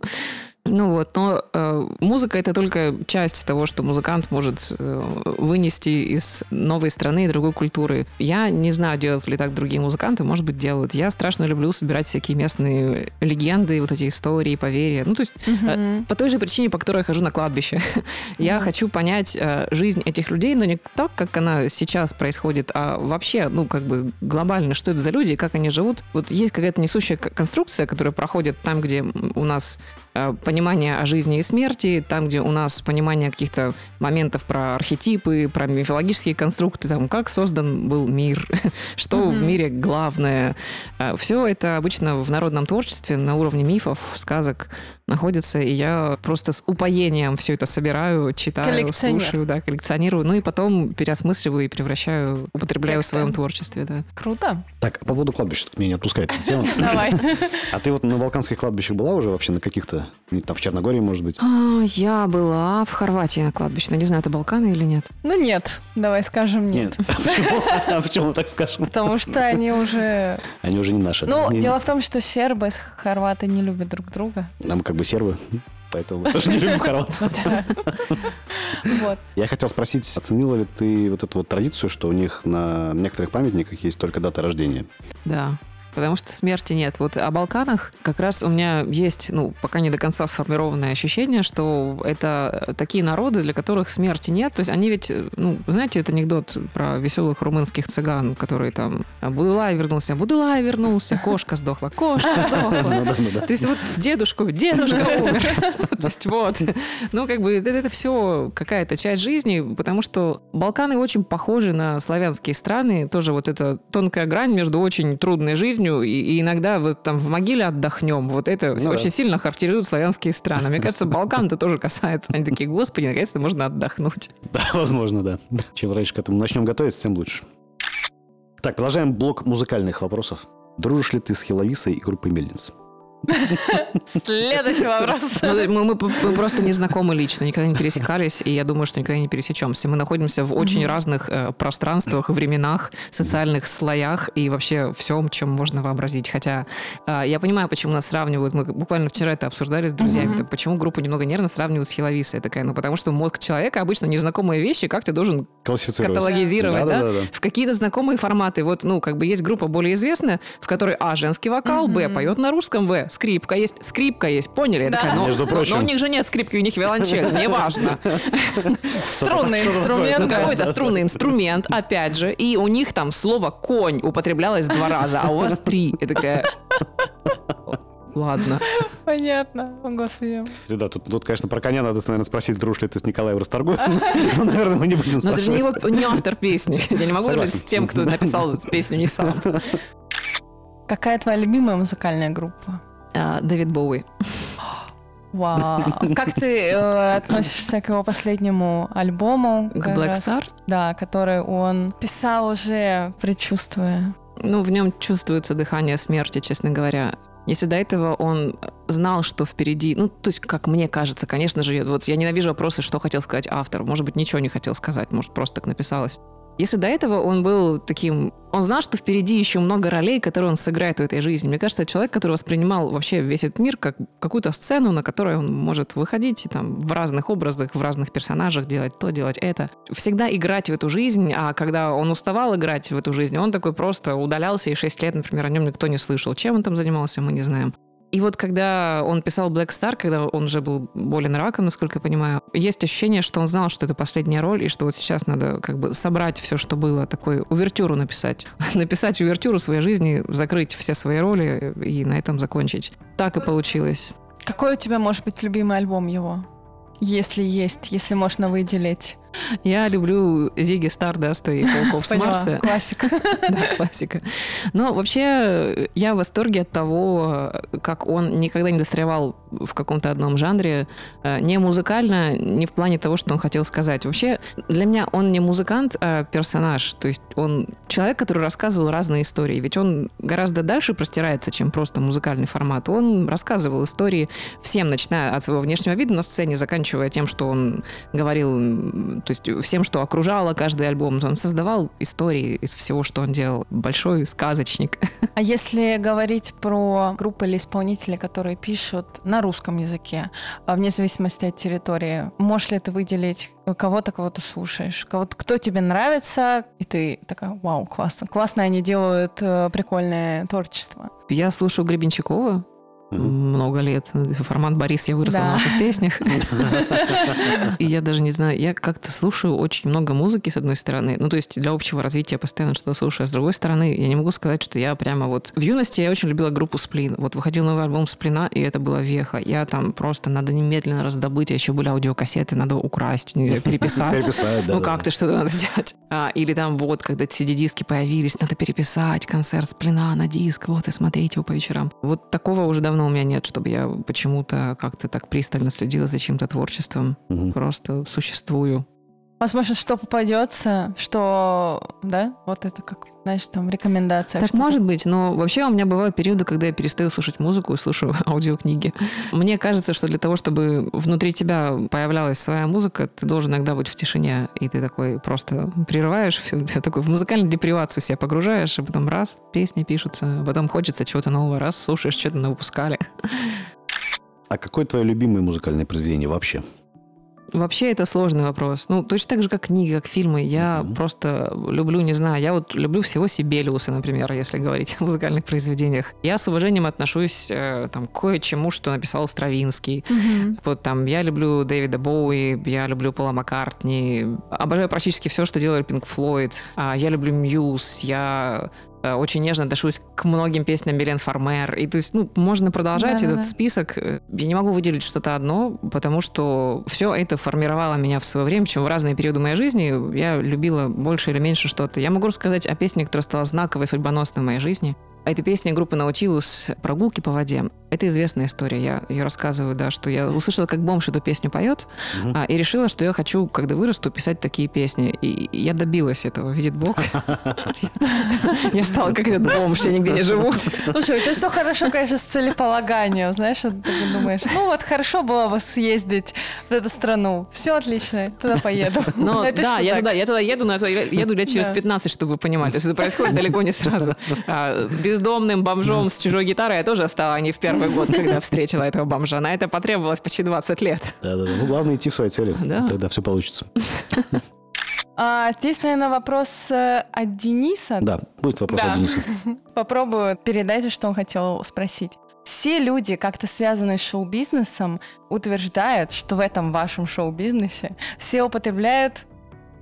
Ну вот, но э, музыка это только часть того, что музыкант может э, вынести из новой страны и другой культуры. Я не знаю, делают ли так другие музыканты, может быть, делают. Я страшно люблю собирать всякие местные легенды, вот эти истории, поверья. Ну, то есть э, по той же причине, по которой я хожу на кладбище. (laughs) я хочу понять э, жизнь этих людей, но не так, как она сейчас происходит, а вообще, ну, как бы глобально, что это за люди и как они живут. Вот есть какая-то несущая конструкция, которая проходит там, где у нас понимание о жизни и смерти, там, где у нас понимание каких-то моментов про архетипы, про мифологические конструкты, там, как создан был мир, (laughs) что в мире главное. Все это обычно в народном творчестве на уровне мифов, сказок находится, и я просто с упоением все это собираю, читаю, слушаю, да, коллекционирую, ну и потом переосмысливаю и превращаю, употребляю в Тексты. своем творчестве, да. Круто. Так, по поводу кладбища, тут меня не отпускает эта тема. (laughs) Давай. (laughs) А ты вот на балканских кладбищах была уже вообще на каких-то, там в Черногории, может быть? А, Я была в Хорватии на кладбище, но не знаю, это Балканы или нет. Ну нет, давай скажем нет. (laughs) А почему? А почему так скажем? Потому что они уже... Они уже не наши. Ну, дело в том, что сербы с хорваты не любят друг друга. Нам как бы сербы, поэтому тоже не любим хорватов. (laughs) Вот. Я хотел спросить, оценила ли ты вот эту вот традицию, что у них на некоторых памятниках есть только дата рождения? Да. Потому что смерти нет. Вот о Балканах как раз у меня есть, ну, пока не до конца сформированное ощущение, что это такие народы, для которых смерти нет. То есть они ведь, ну, знаете, это анекдот про веселых румынских цыган, которые там Будулай вернулся, Будулай вернулся, кошка сдохла, кошка (laughs) сдохла. То есть вот дедушку, дедушка умер. (laughs) То есть вот. Ну, как бы это все какая-то часть жизни, потому что Балканы очень похожи на славянские страны. Тоже вот эта тонкая грань между очень трудной жизнью и, и иногда вот там в могиле отдохнем. Вот это Ну очень да. сильно характеризует славянские страны. Мне кажется, Балкан это тоже касается. Они такие, господи, наконец-то можно отдохнуть. Да, возможно, да. Чем раньше к этому начнем готовиться, тем лучше. Так, продолжаем блок музыкальных вопросов. Дружишь ли ты с Хиловисой и группой Мельниц? Следующий вопрос. (laughs) Ну, мы, мы- мы просто не знакомы лично, никогда не пересекались, и я думаю, что никогда не пересечемся. Мы находимся в очень разных э, пространствах, временах, социальных слоях и вообще всем, чем можно вообразить. Хотя э, я понимаю, почему нас сравнивают. Мы буквально вчера это обсуждали с друзьями. Так почему группу немного нервно сравнивают с Хиловисой? Такая, ну потому что мозг человека обычно незнакомые вещи как ты должен каталогизировать, да, Да-да-да. в какие-то знакомые форматы. Вот, ну, как бы есть группа более известная, в которой А, женский вокал, Б, поет на русском, В, скрипка есть, скрипка есть, поняли? Я Да. такая, но, Между но- прочим. но у них же нет скрипки, у них виолончель, (laughs) неважно. Струнный Ну, инструмент. да. какой-то струнный инструмент, опять же, и у них там слово «конь» употреблялось два раза, а у вас три. Я такая... Ладно. Понятно. О, господи. Кстати, да, тут, тут, конечно, про коня надо, наверное, спросить, дружишь ли ты с Николаем Расторгуевым. (laughs) Ну, наверное, мы не будем Но это же не, его, спрашивать. не автор песни. Я не могу жить с тем, кто написал песню не сам. (laughs) Какая твоя любимая музыкальная группа? А, Дэвид Боуи. Вау. Как ты э, относишься к его последнему альбому? К Black раз- Star? Да, который он писал уже предчувствуя. Ну, в нем чувствуется дыхание смерти, честно говоря. Если до этого он знал, что впереди, ну, то есть, как мне кажется, конечно же, вот я ненавижу вопросы, что хотел сказать автор. Может быть, ничего не хотел сказать, может, просто так написалось. Если до этого он был таким... Он знал, что впереди еще много ролей, которые он сыграет в этой жизни. Мне кажется, человек, который воспринимал вообще весь этот мир как какую-то сцену, на которой он может выходить там в разных образах, в разных персонажах, делать то, делать это. Всегда играть в эту жизнь, а когда он уставал играть в эту жизнь, он такой просто удалялся, и 6 лет, например, о нем никто не слышал. Чем он там занимался, мы не знаем. И вот когда он писал Black Star, когда он уже был болен раком, насколько я понимаю, есть ощущение, что он знал, что это последняя роль, и что вот сейчас надо как бы собрать все, что было, такой увертюру написать. (laughs) написать увертюру своей жизни, закрыть все свои роли и на этом закончить. Так и получилось. Какой у тебя может быть любимый альбом его? Если есть, если можно выделить. Я люблю Зиги Стардаста и Пауков с Поняла, Марса. классика. (laughs) Да, классика. Но вообще я в восторге от того, как он никогда не застревал в каком-то одном жанре, э, не музыкально, не в плане того, что он хотел сказать. Вообще для меня он не музыкант, а персонаж. То есть он человек, который рассказывал разные истории. Ведь он гораздо дальше простирается, чем просто музыкальный формат. Он рассказывал истории всем, начиная от своего внешнего вида на сцене, заканчивая тем, что он говорил То есть всем, что окружало каждый альбом, он создавал истории из всего, что он делал. Большой сказочник. (laughs) А если говорить про группы или исполнителей, которые пишут на русском языке, а вне зависимости от территории, можешь ли ты выделить кого-то, кого ты слушаешь, кого кто тебе нравится, и ты такая, вау, классно, классно они делают э, прикольное творчество. Я слушаю Гребенщикова, много лет. Формат Борис, я выросла да. на ваших песнях. (laughs) И я даже не знаю, я как-то слушаю очень много музыки, с одной стороны. Ну, то есть для общего развития постоянно что-то слушаю. А с другой стороны, я не могу сказать, что я прямо вот... В юности я очень любила группу Сплин. Вот выходил новый альбом Сплина, и это была веха. Я там просто надо немедленно раздобыть, а еще были аудиокассеты, надо украсть, переписать. Переписать. Ну, как-то что-то надо сделать. А, или там вот, когда CD-диски появились, надо переписать концерт Сплина на диск, вот, и смотреть его по вечерам. Вот такого уже давно давно у меня нет, чтобы я почему-то как-то так пристально следила за чьим-то творчеством. Угу. Просто существую. Возможно, что попадется, что, да, вот это как, знаешь, там рекомендация. Так может быть, но вообще у меня бывают периоды, когда я перестаю слушать музыку и слушаю (laughs) аудиокниги. Мне кажется, что для того, чтобы внутри тебя появлялась своя музыка, ты должен иногда быть в тишине, и ты такой просто прерываешь, все, такой в музыкальной депривации себя погружаешь, и потом раз, песни пишутся, потом хочется чего-то нового, раз, слушаешь, что-то на выпускали. А какое твое любимое музыкальное произведение вообще? Вообще это сложный вопрос. Ну, точно так же, как книги, как фильмы. Я mm-hmm. просто люблю, не знаю, я вот люблю всего Сибелиуса, например, если говорить о музыкальных произведениях. Я с уважением отношусь э, там, к кое-чему, что написал Стравинский. Mm-hmm. Вот там я люблю Дэвида Боуи, я люблю Пола Маккартни, обожаю практически все, что делали Пинк Флойд. А, я люблю Мьюз, я очень нежно отношусь к многим песням Белен Фармер. И то есть, ну, можно продолжать да, этот да. список. Я не могу выделить что-то одно, потому что все это формировало меня в свое время, причем в разные периоды моей жизни я любила больше или меньше что-то. Я могу рассказать о песне, которая стала знаковой, судьбоносной в моей жизни. А это песня группы Наутилус «Прогулки по воде». Это известная история. Я ее рассказываю, да, что я услышала, как бомж эту песню поет, угу. а, и решила, что я хочу, когда вырасту, писать такие песни. И я добилась этого, видит Бог. Я стала как этот бомж, я нигде не живу. Слушай, это все хорошо, конечно, с целеполаганием. Знаешь, ты думаешь, ну вот хорошо было бы съездить в эту страну. Все отлично, туда поеду. (laughs) Да, я туда, я туда еду, но я еду лет через 15, чтобы вы понимали. То есть это происходит далеко не сразу. А, без бездомным бомжом с чужой гитарой я тоже стала не в первый год, когда встретила этого бомжа. На это потребовалось почти 20 лет. Да-да-да. Ну, главное идти в свои цели. Да. Тогда все получится. (laughs) А, здесь, наверное, вопрос э, от Дениса. Да, будет вопрос да. от Дениса. (laughs) Попробую передать, что он хотел спросить. Все люди, как-то связанные с шоу-бизнесом, утверждают, что в этом вашем шоу-бизнесе все употребляют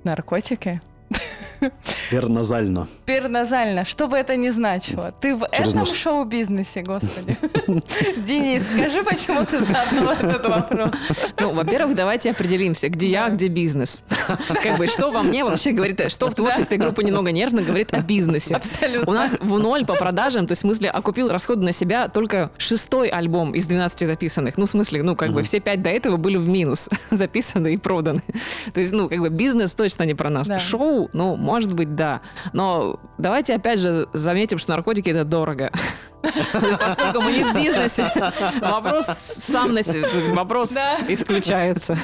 наркотики. (laughs) Перназально. Перназально. Что бы это ни значило. Ты в Через этом нос. шоу-бизнесе, господи. (laughs) Денис, скажи, почему ты задал этот вопрос? Ну, во-первых, давайте определимся, где я, где бизнес. (laughs) Как бы, что во мне вообще говорит, что в творчестве группы «Немного нервно» говорит о бизнесе. Абсолютно. У нас в ноль по продажам, то есть, в смысле, окупил расходы на себя только шестой альбом из 12 записанных. Ну, в смысле, ну, как бы, все пять до этого были в минус записаны и проданы. То есть, ну, как бы, бизнес точно не про нас. Шоу, ну, может быть, да. Но давайте опять же заметим, что наркотики это дорого. (laughs) Поскольку мы не в бизнесе, вопрос сам на вопрос исключается.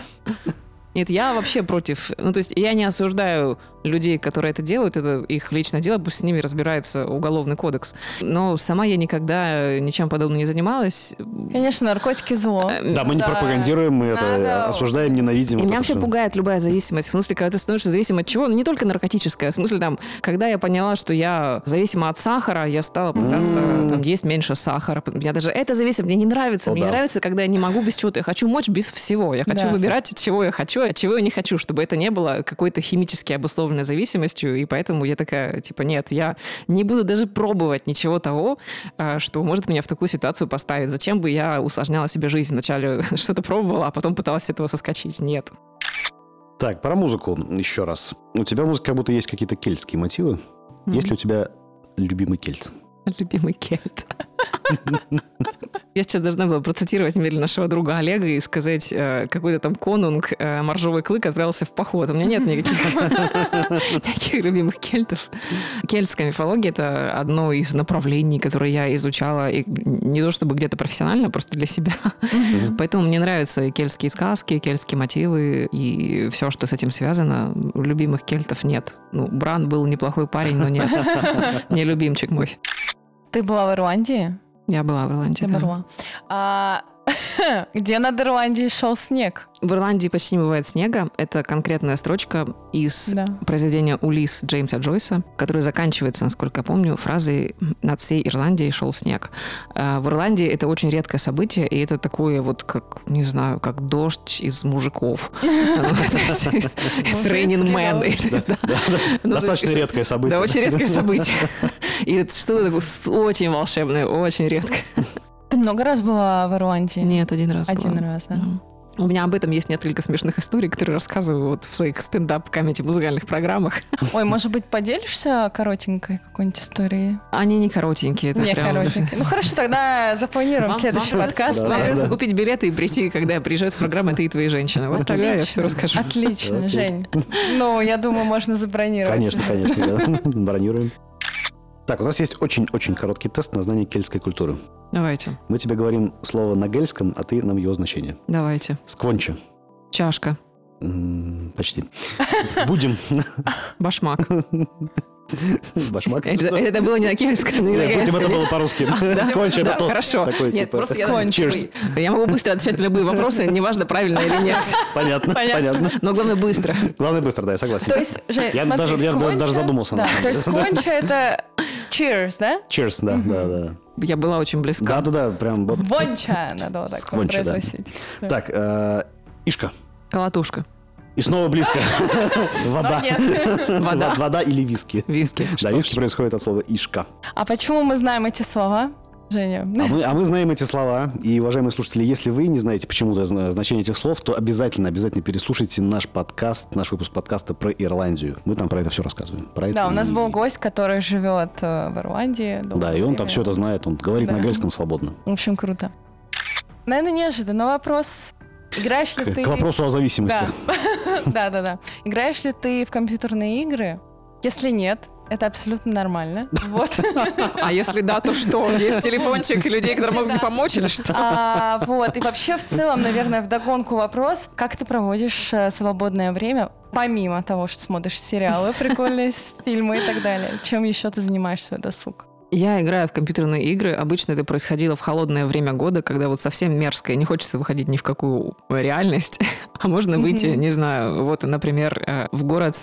Нет, я вообще против. Ну, то есть я не осуждаю людей, которые это делают, это их личное дело, пусть с ними разбирается уголовный кодекс. Но сама я никогда ничем подобным не занималась. Конечно, наркотики зло. Э, да, мы не пропагандируем, мы это осуждаем, ненавидим. И меня вообще пугает любая зависимость. В смысле, когда ты становишься зависим от чего? Ну, не только наркотическая. В смысле, там, когда я поняла, что я зависима от сахара, я стала пытаться там, есть меньше сахара. Меня даже это зависит, мне не нравится. Мне не нравится, когда я не могу без чего-то. Я хочу мочь без всего. Я хочу выбирать, от чего я хочу, от чего я не хочу, чтобы это не было какой-то химически обусловленной зависимостью, и поэтому я такая, типа, нет, я не буду даже пробовать ничего того, а, что может меня в такую ситуацию поставить. Зачем бы я усложняла себе жизнь? Вначале (laughs) что-то пробовала, а потом пыталась с этого соскочить. Нет. Так, про музыку еще раз. У тебя музыка как будто есть какие-то кельтские мотивы. Mm-hmm. Есть ли у тебя любимый кельт? Любимый кельт. Я сейчас должна была процитировать Мели нашего друга Олега и сказать, э, какой-то там конунг э, моржовый клык отправился в поход. У меня нет (laughs) никаких, любимых кельтов. Кельтская мифология — это одно из направлений, которое я изучала, и не то чтобы где-то профессионально, а просто для себя. Поэтому мне нравятся и кельтские сказки, и кельтские мотивы, и все, что с этим связано. Любимых кельтов нет. Ну, Бран был неплохой парень, но нет. (laughs) Не любимчик мой. Ты была в Ирландии? Я была в Ирландии, Ты да. была. А, (laughs) где над Ирландией шел снег? В Ирландии почти не бывает снега. Это конкретная строчка из Да. произведения «Улис» Джеймса Джойса, который заканчивается, насколько я помню, фразой «Над всей Ирландией шел снег». А В Ирландии это очень редкое событие, и это такое вот, как, не знаю, как дождь из мужиков. (laughs) Есть, (laughs) да. Ну, то Достаточно редкое событие. Да, очень редкое событие. И это что-то такое очень волшебное, очень редко. Ты много раз была в Ирландии? Нет, один раз Один была. раз, да. Мгм. У меня об этом есть несколько смешных историй, которые рассказываю вот в своих стендап-комедий музыкальных программах. (laughs) Ой, может быть, поделишься коротенькой какой-нибудь историей? Они не коротенькие. Это Не прям- коротенькой. Ну хорошо, тогда запланируем Вам- следующий вам подкаст. Да, просто купить билеты и прийти, когда я приезжаю с программой «Ты и твои женщины». Вот тогда я все расскажу. Отлично. Жень. Ну, я думаю, можно забронировать. Конечно, конечно, да. (laughs) бронируем. Так, у нас есть очень-очень короткий тест на знание кельтской культуры. Давайте, Мы тебе говорим слово на гельском, а ты нам его значение. давайте. Сквонча. Чашка, М, Почти. Будем. башмак. Башмак. Это, это было не на кельтском, не на Нет, будем это гельском. было по-русски. Да, Сквонча да, это тост. хорошо. Такой, Нет, типа, просто я, Cheers. я могу быстро отвечать на любые вопросы, неважно, правильно или нет. Понятно, Понятно. Но главное быстро. Главное быстро, да, я согласен. То есть, Жень, Я смотри, даже- я сквонча- даже задумался Да, то есть сконча это cheers, да? Cheers, да, да, да. Я была очень близка. Да-да-да, прям вот. (laughs) Вонча надо вот так вот Сквонча, да. произносить. (laughs) Так, э, Ишка. Колотушка, И снова близко. (laughs) Вода. Вода, Вода или виски. виски. Да, виски происходит от слова Ишка. А почему мы знаем эти слова, Женя? А мы, а мы знаем эти слова. И, уважаемые слушатели, если вы не знаете почему-то зна- значение этих слов, то обязательно, обязательно переслушайте наш подкаст, наш выпуск подкаста про Ирландию. Мы там про это все рассказываем. Про это Да, у нас и- был гость, который живет э, в Ирландии. Да, и он там все это знает, он говорит Да. на гельском свободно. В общем, круто. Наверное, неожиданно вопрос. Играешь ли К, ты... к вопросу о Да. зависимостях. (laughs) да, да, да. Играешь ли ты в компьютерные игры? Если нет, это абсолютно нормально. (laughs) Вот. А если да, то что? Есть телефончик людей, которые могут мне помочь или что? А, вот. И вообще, в целом, наверное, вдогонку вопрос, как ты проводишь э, свободное время, помимо того, что смотришь сериалы прикольные, фильмы и так далее. Чем еще ты занимаешься досуг? Я играю в компьютерные игры. Обычно это происходило в холодное время года, когда вот совсем мерзко, и не хочется выходить ни в какую реальность. (laughs) А можно выйти, не знаю, вот, например, э, в город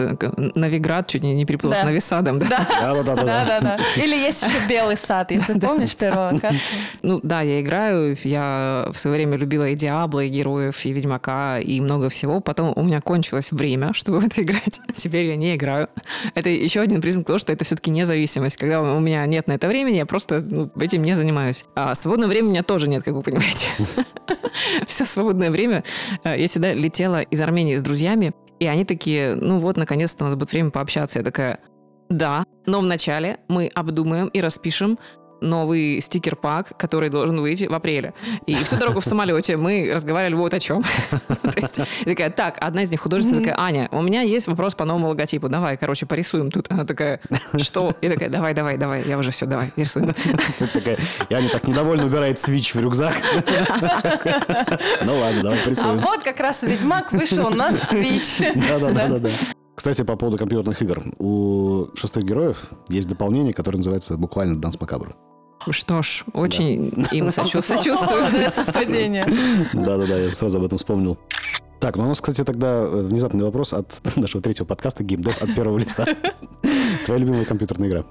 Новиград, чуть не не перепутала с Да. Новисадом, да? Да-да-да. (laughs) Или есть еще белый сад, если (laughs) помнишь локацию. Ну да, я играю. Я в свое время любила и Диабло, и Героев, и Ведьмака, и много всего. Потом у меня кончилось время, чтобы в это играть. Теперь я не играю. Это еще один признак того, что это все-таки независимость. Когда у меня нет на это времени, я просто ну, этим не занимаюсь. А свободного времени у меня тоже нет, как вы понимаете. (laughs) Все свободное время. э, Я сюда летела из Армении с друзьями, и они такие, ну вот, наконец-то у нас будет время пообщаться. Я такая, да, но вначале мы обдумаем и распишем новый стикер-пак, который должен выйти в апреле. И всю дорогу в самолете мы разговаривали вот о чем. Я (laughs) такая, так, одна из них художница такая, Аня, у меня есть вопрос по новому логотипу, давай, короче, порисуем тут. Она такая, что? Я такая, давай, давай, давай, я уже все, давай, рисуем. (laughs) Такая, и Аня так недовольно убирает свич в рюкзак. (laughs) Ну ладно, давай А порисуем. вот как раз Ведьмак вышел на Switch. Да-да-да. Кстати, по поводу компьютерных игр. У шестых героев есть дополнение, которое называется буквально Данс Макабр. Что ж, очень им сочу- сочувствую. Молодое (laughs) совпадение. Да-да-да, я сразу об этом вспомнил. Так, ну у нас, кстати, тогда э, внезапный вопрос от (laughs) нашего третьего подкаста «Геймдев от первого лица». (laughs) Твоя любимая компьютерная игра?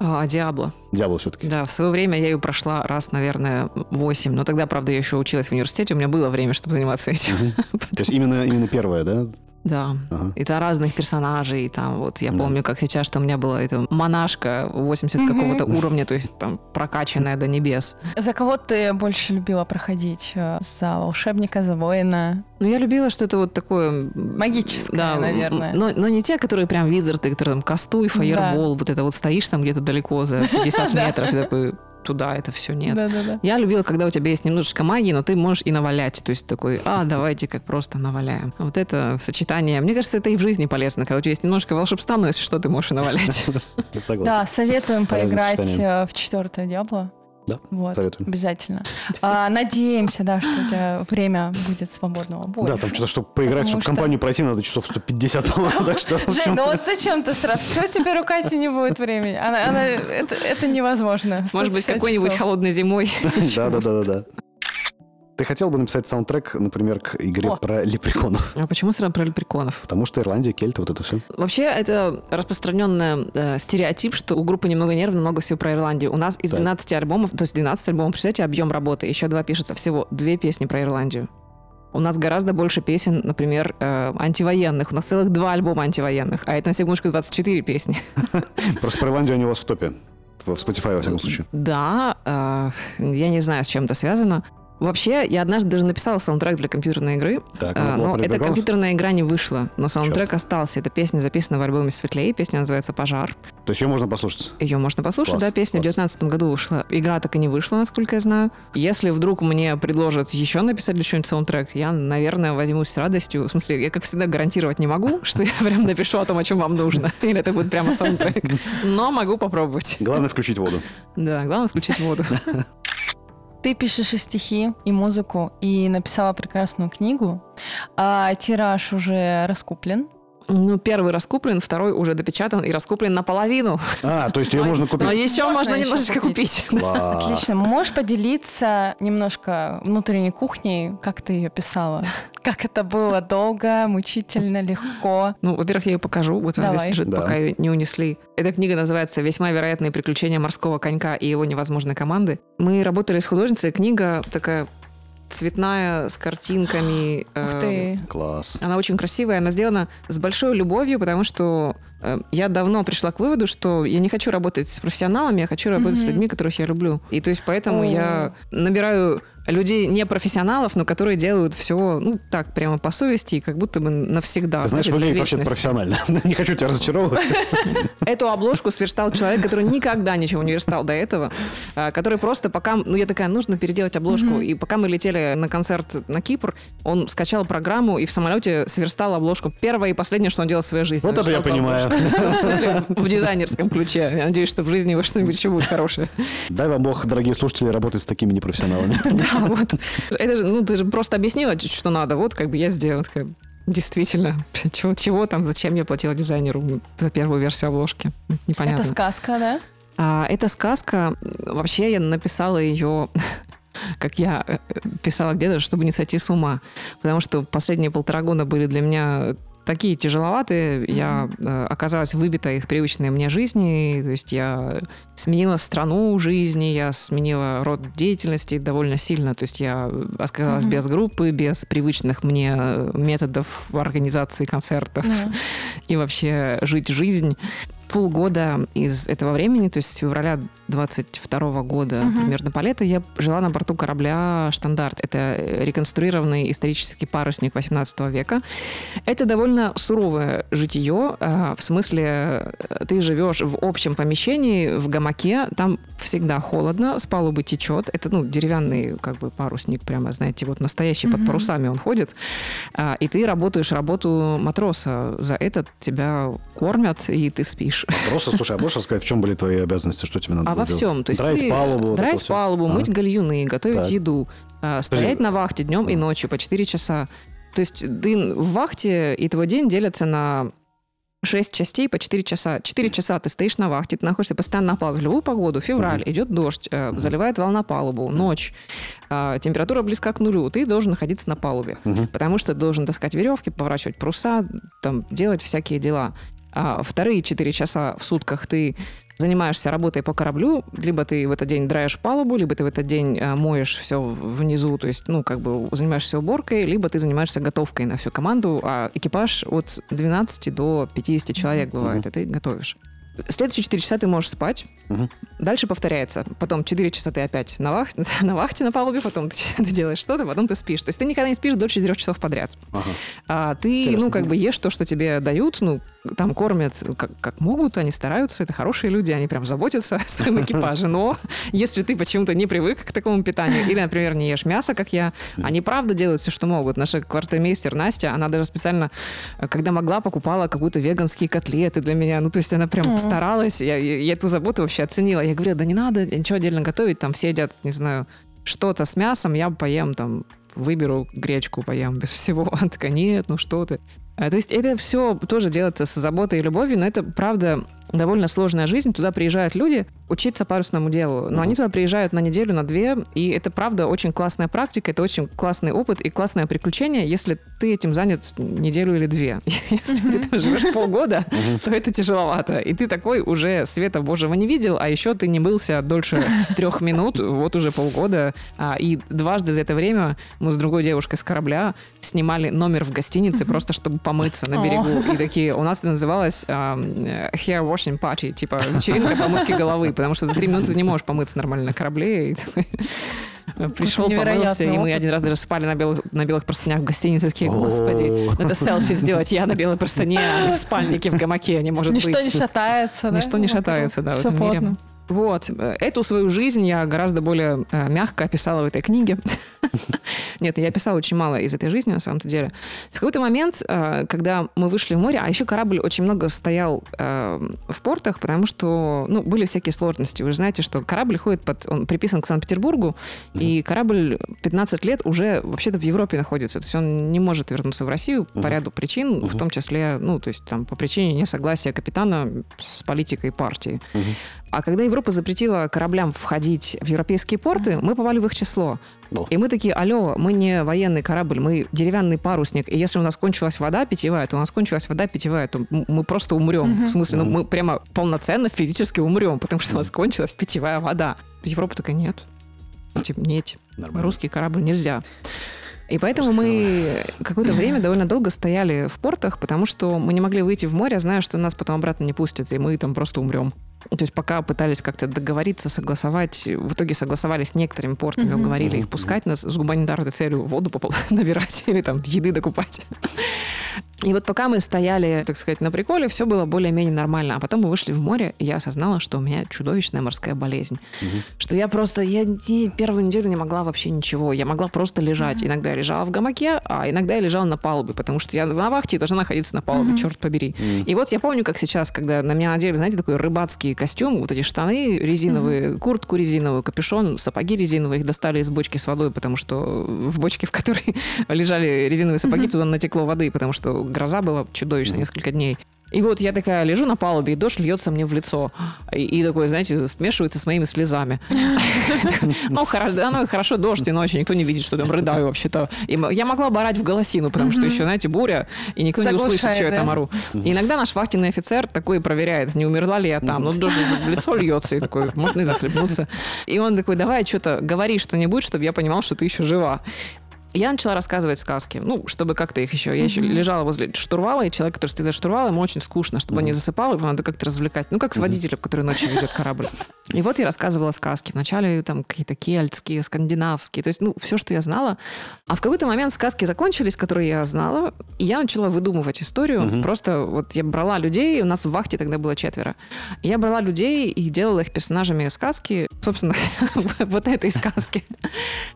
А, Диабло. Диабло все-таки. Да, в свое время я ее прошла раз, наверное, восемь. Но тогда, правда, я еще училась в университете, у меня было время, чтобы заниматься этим. То есть именно, именно первая, да? Да. Ага. И там разных персонажей, и там вот я Да. помню, как сейчас, что у меня была эта монашка 80 Мгм. какого-то уровня, то есть там прокачанная до небес. За кого ты больше любила проходить? Э, За волшебника, за воина? Ну, я любила, что это вот такое... Магическое, да, наверное. Но, но не те, которые прям визарты, которые там кастуй, фаербол, вот это вот стоишь там где-то далеко за (laughs) 50 Да. метров и такой туда это все нет. Да-да-да. Я любила, когда у тебя есть немножечко магии, но ты можешь и навалять. То есть такой, а, давайте как просто наваляем. Вот это сочетание. Мне кажется, это и в жизни полезно, когда у тебя есть немножко волшебства, но если что, ты можешь и навалять. (laughs) Да, советуем поиграть э, в четвертое Диабло. Да, Вот, советуем. обязательно. А, надеемся, да, что у тебя время будет свободного боя. Да, там что-то, чтобы поиграть, Потому чтобы что- компанию пройти, надо часов 150, по-моему, (laughs) так что... Жень, ну вот зачем ты сразу? Все, теперь у Кати не будет времени. Она, она- это, это невозможно. Может быть, 150 какой-нибудь холодной зимой. (laughs) Да-да-да-да. Ты хотел бы написать саундтрек, например, к игре О. про лепреконов? А почему сразу про лепреконов? Потому что Ирландия, кельты, вот это все. Вообще, это распространенный э, стереотип, что у группы «Немного нервно» много всего про Ирландию. У нас из Так. 12 альбомов, то есть 12 альбомов, представляете, объем работы, еще два пишется, всего две песни про Ирландию. У нас гораздо больше песен, например, э, антивоенных. У нас целых два альбома антивоенных, а это на секундочку 24 песни. (laughs) Просто про Ирландию они у вас в топе. В в Spotify, во всяком случае. Да, э, я не знаю, с чем это связано. Вообще, я однажды даже написала саундтрек для компьютерной игры, Так, А, ну, но эта компьютерная игра не вышла, но саундтрек Чёрт. остался. Эта песня записана в альбоме «Светлее», песня называется «Пожар». То есть ее можно послушать? Ее можно послушать, Класс, да, песня класс. в 2019 году вышла. Игра так и не вышла, насколько я знаю. Если вдруг мне предложат еще написать для чего-нибудь саундтрек, я, наверное, возьмусь с радостью. В смысле, я, как всегда, гарантировать не могу, что я прям напишу о том, о чем вам нужно. (laughs) Или это будет прямо саундтрек. Но могу попробовать. Главное включить воду. Да, главное включить воду. (laughs) Ты пишешь и стихи, и музыку, и написала прекрасную книгу. А тираж уже раскуплен. Ну, первый раскуплен, второй уже допечатан и раскуплен наполовину. А, то есть ее Но- можно Но купить. еще Можно можно еще немножечко купить. Отлично. Можешь поделиться немножко внутренней кухней, как ты ее писала? Как это было долго, мучительно, легко? Ну, во-первых, я ее покажу. Вот она здесь лежит, Да. пока ее не унесли. Эта книга называется «Весьма вероятные приключения морского конька и его невозможной команды». Мы работали с художницей. Книга такая цветная, с картинками. (gasps) Ух э, ты. Класс. Она очень красивая, она сделана с большой любовью, потому что э, я давно пришла к выводу, что я не хочу работать с профессионалами, я хочу работать с людьми, которых я люблю. И то есть поэтому я набираю людей не профессионалов, но которые делают все, ну, так, прямо по совести, и как будто бы навсегда. Ты знаешь, выглядит вообще профессионально. (laughs) Не хочу тебя разочаровывать. (laughs) Эту обложку сверстал человек, который никогда ничего не верстал до этого, а, который просто пока, ну я такая, нужно переделать обложку, и пока мы летели на концерт на Кипр, он скачал программу и в самолете сверстал обложку. Первое и последнее, что он делал в своей жизни. Вот это я понимаю. (laughs) В дизайнерском ключе. Я надеюсь, что в жизни его что-нибудь еще будет хорошее. Дай вам бог, дорогие слушатели, работать с такими непрофессионалами. Да, (laughs) вот. Это же, ну, ты же просто объяснила, что надо. Вот как бы я сделала. Действительно, (laughs) чего, чего там, зачем я платила дизайнеру за первую версию обложки? Непонятно. Это сказка, да? А, эта сказка, вообще я написала ее, (laughs) как я э, писала где-то, чтобы не сойти с ума. Потому что последние полтора года были для меня такие тяжеловатые. Я э, оказалась выбита из привычной мне жизни. То есть я сменила страну жизни, я сменила род деятельности довольно сильно. То есть я оказалась Мгм. без группы, без привычных мне методов организации концертов Да. (laughs) и вообще жить жизнь. Полгода из этого времени, то есть с февраля 22 года, Мгм. примерно по я жила на борту корабля «Штандарт». Это реконструированный исторический парусник 18 века. Это довольно суровое житие, а, в смысле э, ты живешь в общем помещении, в гамаке, там всегда холодно, с палубы течет. Это, ну, деревянный как бы парусник, прямо, знаете, вот настоящий, под Мгм. парусами он ходит. А, И ты работаешь работу матроса. За это тебя кормят, и ты спишь. Просто, слушай, а можешь рассказать, в чем были твои обязанности, что тебе надо Во всем. То есть Драить ты- палубу. вот Драить всё? палубу, Ага. мыть гальюны, готовить Так. еду, а, стоять Подожди. на вахте днем и ночью по 4 часа. То есть ты в вахте, и твой день делится на 6 частей по 4 часа. 4 часа ты стоишь на вахте, ты находишься постоянно на палубе. В любую погоду, февраль, идет дождь, э, заливает волна палубу, ночь, а, температура близка к нулю, ты должен находиться на палубе. Мгм. Потому что ты должен таскать веревки, поворачивать паруса, там, делать всякие дела. А вторые 4 часа в сутках ты занимаешься работой по кораблю, либо ты в этот день драешь палубу, либо ты в этот день э, моешь все внизу, то есть, ну, как бы занимаешься уборкой, либо ты занимаешься готовкой на всю команду, а экипаж от 12 до 50 человек бывает, Мгм. и ты готовишь. Следующие 4 часа ты можешь спать. Мгм. Дальше повторяется. Потом 4 часа ты опять на, вах... (laughs) на вахте на палубе, потом (laughs) ты, ты (laughs) делаешь что-то, потом ты спишь. То есть ты никогда не спишь до 4 часов подряд. Ага. А ты, Интересно. ну, как бы ешь то, что тебе дают, ну, там кормят как, как могут, они стараются, это хорошие люди, они прям заботятся о своем (laughs) экипаже. Но если ты почему-то не привык к такому питанию, или, например, не ешь мясо, как я, они правда делают все, что могут. Наша квартирмейстер Настя, она даже специально, когда могла, покупала какую-то веганские котлеты для меня. Ну, то есть она прям старалась, я, я эту заботу вообще оценила. Я говорю, да не надо ничего отдельно готовить, там все едят, не знаю, что-то с мясом, я поем там выберу гречку, поем без всего. (laughs) Она такая, нет, ну что ты. А, то есть это все тоже делается с заботой и любовью, но это, правда, довольно сложная жизнь. Туда приезжают люди учиться парусному делу, но они туда приезжают на неделю, на две, и это, правда, очень классная практика, это очень классный опыт и классное приключение, если ты этим занят неделю или две. (laughs) Если ты там живешь полгода, то это тяжеловато. И ты такой уже света божьего не видел, а еще ты не мылся дольше трех минут, вот уже полгода. А, и дважды за это время мы с другой девушкой с корабля снимали номер в гостинице, просто чтобы помыться на берегу. И такие, у нас это называлось hair washing party, типа вечеринка помывки головы, потому что за три минуты ты не можешь помыться нормально на корабле. (laughs) Пришел, помылся, и мы один раз даже спали на белых, на белых простынях в гостинице. Такие, господи, надо селфи сделать. Я на белой простыне, а не в спальнике, в гамаке, не может Ничто быть. не шатается, да? Ничто не шатается, да, в этом мире. Вот. э, Эту свою жизнь я гораздо более э, мягко описала в этой книге. (laughs) Нет, я писала очень мало из этой жизни, на самом-то деле. В какой-то момент, э, когда мы вышли в море, а еще корабль очень много стоял в портах, потому что, ну, были всякие сложности. Вы же знаете, что корабль ходит под... Он приписан к Санкт-Петербургу, и корабль 15 лет уже вообще-то в Европе находится. То есть он не может вернуться в Россию по ряду причин, в том числе, ну, то есть там по причине несогласия капитана с политикой партии. А когда Европа запретила кораблям входить в европейские порты, мы попали в их число. И мы такие, алло, мы не военный корабль, мы деревянный парусник. И если у нас кончилась вода питьевая, то у нас кончилась вода питьевая, то мы просто умрем. В смысле, ну мы прямо полноценно физически умрем, потому что у нас кончилась питьевая вода. Европа такая, нет. Типа, нет, Нормально. русский корабль нельзя. И поэтому мы какое-то время довольно долго стояли в портах, потому что мы не могли выйти в море, зная, что нас потом обратно не пустят, и мы там просто умрем. То есть пока пытались как-то договориться, согласовать, в итоге согласовали с некоторыми портами, уговорили их пускать нас с гуманитарной целью воду попол- (laughs) набирать или там еды докупать. И вот пока мы стояли, так сказать, на приколе, все было более-менее нормально. А потом мы вышли в море, и я осознала, что у меня чудовищная морская болезнь. Что я просто, я не- первую неделю не могла вообще ничего. Я могла просто лежать. Иногда я лежала в гамаке, а иногда я лежала на палубе, потому что я на вахте и должна находиться на палубе, черт побери. И вот я помню, как сейчас, когда на меня надели, знаете, такой рыбацкий костюм, вот эти штаны резиновые, куртку резиновую, капюшон, сапоги резиновые, их достали из бочки с водой, потому что в бочке, в которой (laughs) лежали резиновые сапоги, туда натекло воды, потому что гроза была чудовищная несколько дней. И вот я такая лежу на палубе, и дождь льется мне в лицо. И, и такой, знаете, смешивается с моими слезами. (laughs) Ну, хорошо, и хорошо, дождь и ночью, никто не видит, что я там рыдаю вообще-то. Я могла бы орать в голосину, потому что еще, знаете, буря, и никто не услышит, что я там ору. Иногда наш вахтенный офицер такой проверяет, не умерла ли я там. Ну, дождь в лицо льется, и такой, можно и захлебнуться. И он такой, давай что-то говори что-нибудь, чтобы я понимал, что ты еще жива. Я начала рассказывать сказки, ну, чтобы как-то их еще... Я еще лежала возле штурвала, и человек, который стоит за штурвалом, ему очень скучно, чтобы он не засыпал, его надо как-то развлекать. Ну, как с водителем, который ночью ведет корабль. И вот я рассказывала сказки. Вначале там какие-то кельтские, скандинавские, то есть, ну, все, что я знала. А в какой-то момент сказки закончились, которые я знала, и я начала выдумывать историю. Просто вот я брала людей, у нас в вахте тогда было четверо. Я брала людей и делала их персонажами сказки, собственно, (laughs) вот этой сказки.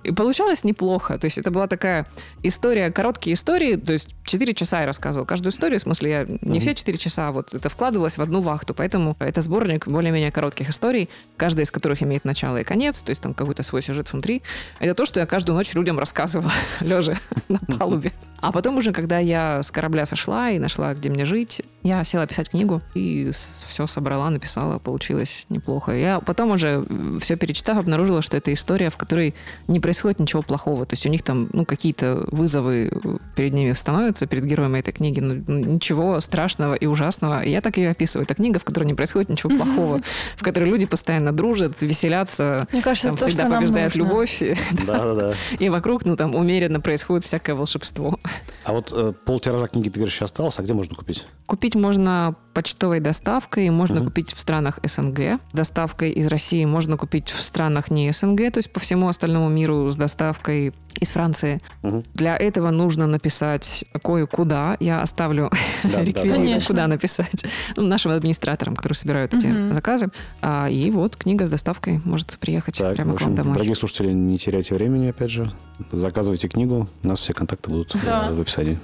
И получалось неплохо. То есть это была такая история, короткие истории, то есть 4 часа я рассказывала каждую историю, в смысле я не все 4 часа, а вот это вкладывалось в одну вахту, поэтому это сборник более-менее коротких историй, каждая из которых имеет начало и конец, то есть там какой-то свой сюжет внутри. Это то, что я каждую ночь людям рассказывала, (laughs) лежа на палубе. А потом уже, когда я с корабля сошла и нашла, где мне жить, я села писать книгу и все собрала, написала, получилось неплохо. Я потом уже все перечитав, обнаружила, что это история, в которой не происходит ничего плохого. То есть у них там ну, какие-то вызовы перед ними становятся, перед героями этой книги, но ничего страшного и ужасного. И я так ее описываю. Это книга, в которой не происходит ничего плохого, в которой люди постоянно дружат, веселятся, Мне кажется, там то, всегда что нам побеждает нужно. любовь, (laughs) Да-да-да. и вокруг, ну, там умеренно происходит всякое волшебство. А вот э, полтиража книги, ты говоришь, еще осталось, а где можно купить? Купить можно почтовой доставкой можно купить в странах СНГ. Доставкой из России можно купить в странах не СНГ, то есть по всему остальному миру с доставкой из Франции. Мгм. Для этого нужно написать кое-куда. Я оставлю Да, да, (laughs) реквизиты, Конечно. куда написать ну, нашим администраторам, которые собирают эти Мгм. заказы. А, и вот книга с доставкой может приехать Так, прямо в к вам общем, домой. дорогие слушатели, не теряйте времени, опять же. Заказывайте книгу, у нас все контакты будут Да. в описании.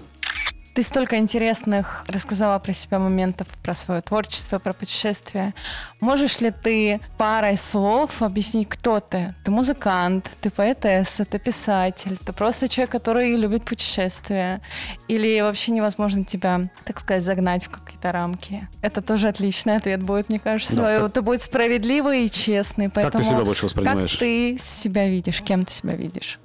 Ты столько интересных рассказала про себя моментов, про свое творчество, про путешествия. Можешь ли ты парой слов объяснить, кто ты? Ты музыкант, ты поэтесса, ты писатель, ты просто человек, который любит путешествия. Или вообще невозможно тебя, так сказать, загнать в какие-то рамки? Это тоже отличный ответ будет, мне кажется. Да, как- Это будет справедливый и честный. Как Поэтому ты себя больше как воспринимаешь? ты себя видишь? Кем ты себя видишь?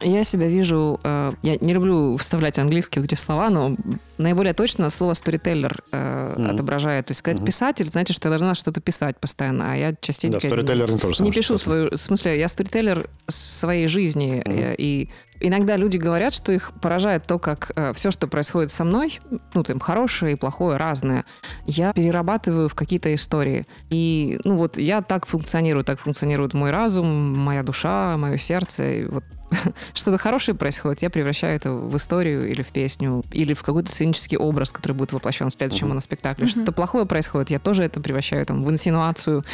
Я себя вижу, э, я не люблю вставлять английские вот эти слова, но наиболее точно слово storyteller э, Мгм. отображает. То есть сказать Мгм. писатель, знаете, что я должна что-то писать постоянно, а я частенько... Да, сторителлер не не самое. что пишу свою... В смысле, я сторителлер своей жизни. Э, И иногда люди говорят, что их поражает то, как все, что происходит со мной, ну, там, хорошее и плохое, разное, я перерабатываю в какие-то истории. И, ну, вот я так функционирую, так функционирует мой разум, моя душа, мое сердце. И вот (laughs) что-то хорошее происходит, я превращаю это в историю или в песню, или в какой-то сценический образ, который будет воплощен в следующем моноспектакле. Мгм. Что-то плохое происходит, я тоже это превращаю там в инсинуацию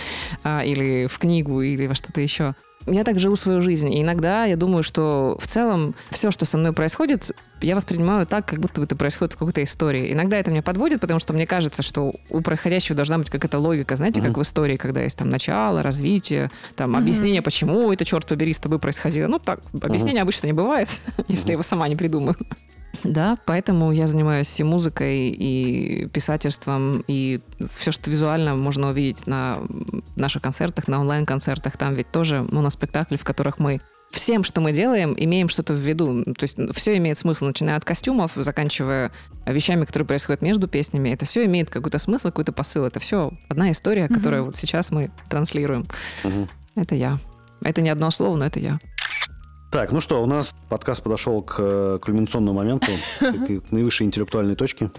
а, или в книгу, или во что-то еще. Я так живу свою жизнь. И иногда я думаю, что в целом все, что со мной происходит, я воспринимаю так, как будто бы это происходит в какой-то истории. Иногда это меня подводит, потому что мне кажется, что у происходящего должна быть какая-то логика, знаете, как Мгм. в истории, когда есть там начало, развитие, там Мгм. объяснение, почему это, черт побери, с тобой происходило. Ну так, объяснения обычно не бывает, (laughs) если я его сама не придумаю. Да, поэтому я занимаюсь и музыкой, и писательством, и все, что визуально можно увидеть на наших концертах, на онлайн-концертах. Там ведь тоже моноспектакли, в которых мы всем, что мы делаем, имеем что-то в виду. То есть все имеет смысл, начиная от костюмов, заканчивая вещами, которые происходят между песнями. Это все имеет какой-то смысл, какой-то посыл. Это все одна история, которую вот сейчас мы транслируем. Мгм. Это я. Это не одно слово, но это я. Так, ну что, у нас подкаст подошел к э, кульминационному моменту, (laughs) к, наивысшей интеллектуальной точке.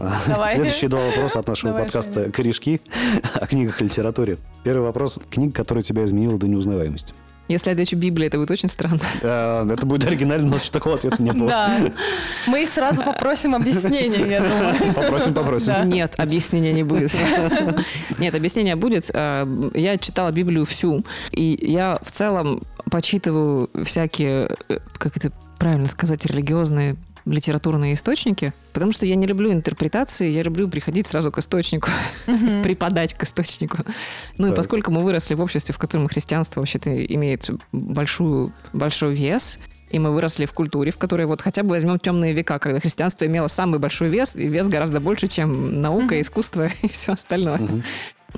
А, Давай. Следующие два вопроса от нашего Давай, подкаста «Корешки» (laughs) о книгах и литературе. Первый вопрос. Книга, которая тебя изменила до неузнаваемости. Если я отвечу Библия, это будет очень странно. (laughs) Это будет оригинально, но такого ответа не было. Да. Мы сразу попросим объяснения, я думаю. Попросим, попросим. Нет, объяснения не будет. (laughs) Нет, объяснения будет. Э, Я читала Библию всю, и я в целом почитываю всякие, э, как это правильно сказать, религиозные литературные источники, потому что я не люблю интерпретации, я люблю приходить сразу к источнику, Мгм. (laughs) преподать к источнику. Ну и Так. поскольку мы выросли в обществе, в котором христианство вообще-то имеет большую, большой вес, и мы выросли в культуре, в которой вот хотя бы возьмем темные века, когда христианство имело самый большой вес, и вес гораздо больше, чем наука, Мгм. искусство (laughs) и все остальное. Мгм.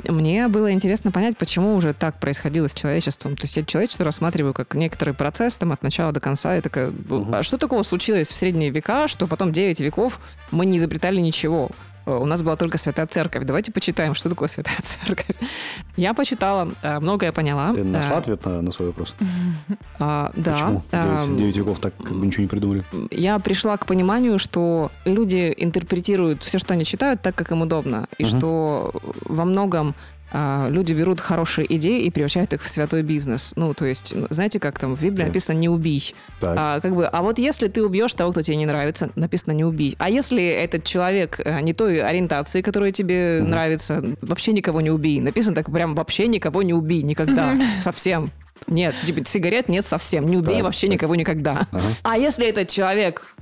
Мне было интересно понять, почему уже так происходило с человечеством. То есть я человечество рассматриваю как некоторый процесс там от начала до конца. И такая, Мгм. а что такого случилось в средние века, что потом 9 веков мы не изобретали ничего? Э, У нас была только Святая Церковь. Давайте почитаем, что такое Святая Церковь. (laughs) Я почитала, э, многое поняла. Ты нашла Э, ответ на, на свой вопрос? (laughs) а, Да. Почему? А, Девять, девять веков так ничего не придумали. я пришла к пониманию, что люди интерпретируют все, что они читают, так, как им удобно. И что во многом а, люди берут хорошие идеи и превращают их в святой бизнес. Ну, то есть, ну, знаете, как там в Библии Да. написано «не убий». Так. А, как бы, а вот если ты убьешь того, кто тебе не нравится, написано «не убий». А если этот человек э, не той ориентации, которая тебе Мгм. нравится, вообще никого не убей. Написано так прям «вообще никого не убей, никогда, (laughs) совсем». Нет, типа сигарет нет совсем, не убей Так, вообще так. никого никогда. Ага. А если этот человек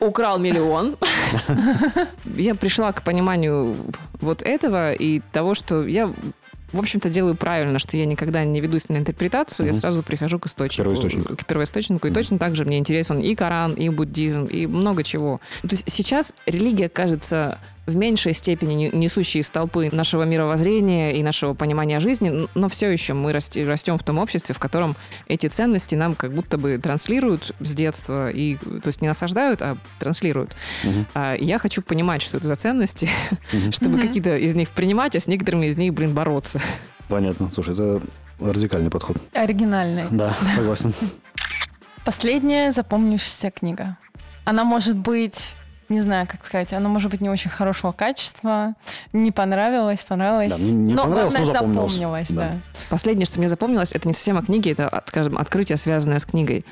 украл миллион, (laughs) я пришла к пониманию вот этого и того, что я в общем-то, делаю правильно, что я никогда не ведусь на интерпретацию, я сразу прихожу к источнику. Первоисточнику. К первоисточнику. И точно так же мне интересен и Коран, и буддизм, и много чего. То есть сейчас религия кажется в меньшей степени не- несущей из толпы нашего мировоззрения и нашего понимания жизни, но все еще мы растем в том обществе, в котором эти ценности нам как будто бы транслируют с детства, и, то есть не насаждают, а транслируют. Мгм. А я хочу понимать, что это за ценности, Мгм. (laughs) чтобы Мгм. какие-то из них принимать, а с некоторыми из них, блин, бороться. Понятно. Слушай, это радикальный подход. Оригинальный. Да, согласен. Последняя запомнившаяся книга. Она может быть не знаю, как сказать, оно может быть не очень хорошего качества, не понравилось, понравилось. Да, не но понравилось, но запомнилось. запомнилось, Да. да. Последнее, что мне запомнилось, это не совсем о книге, это, скажем, открытие, связанное с книгой.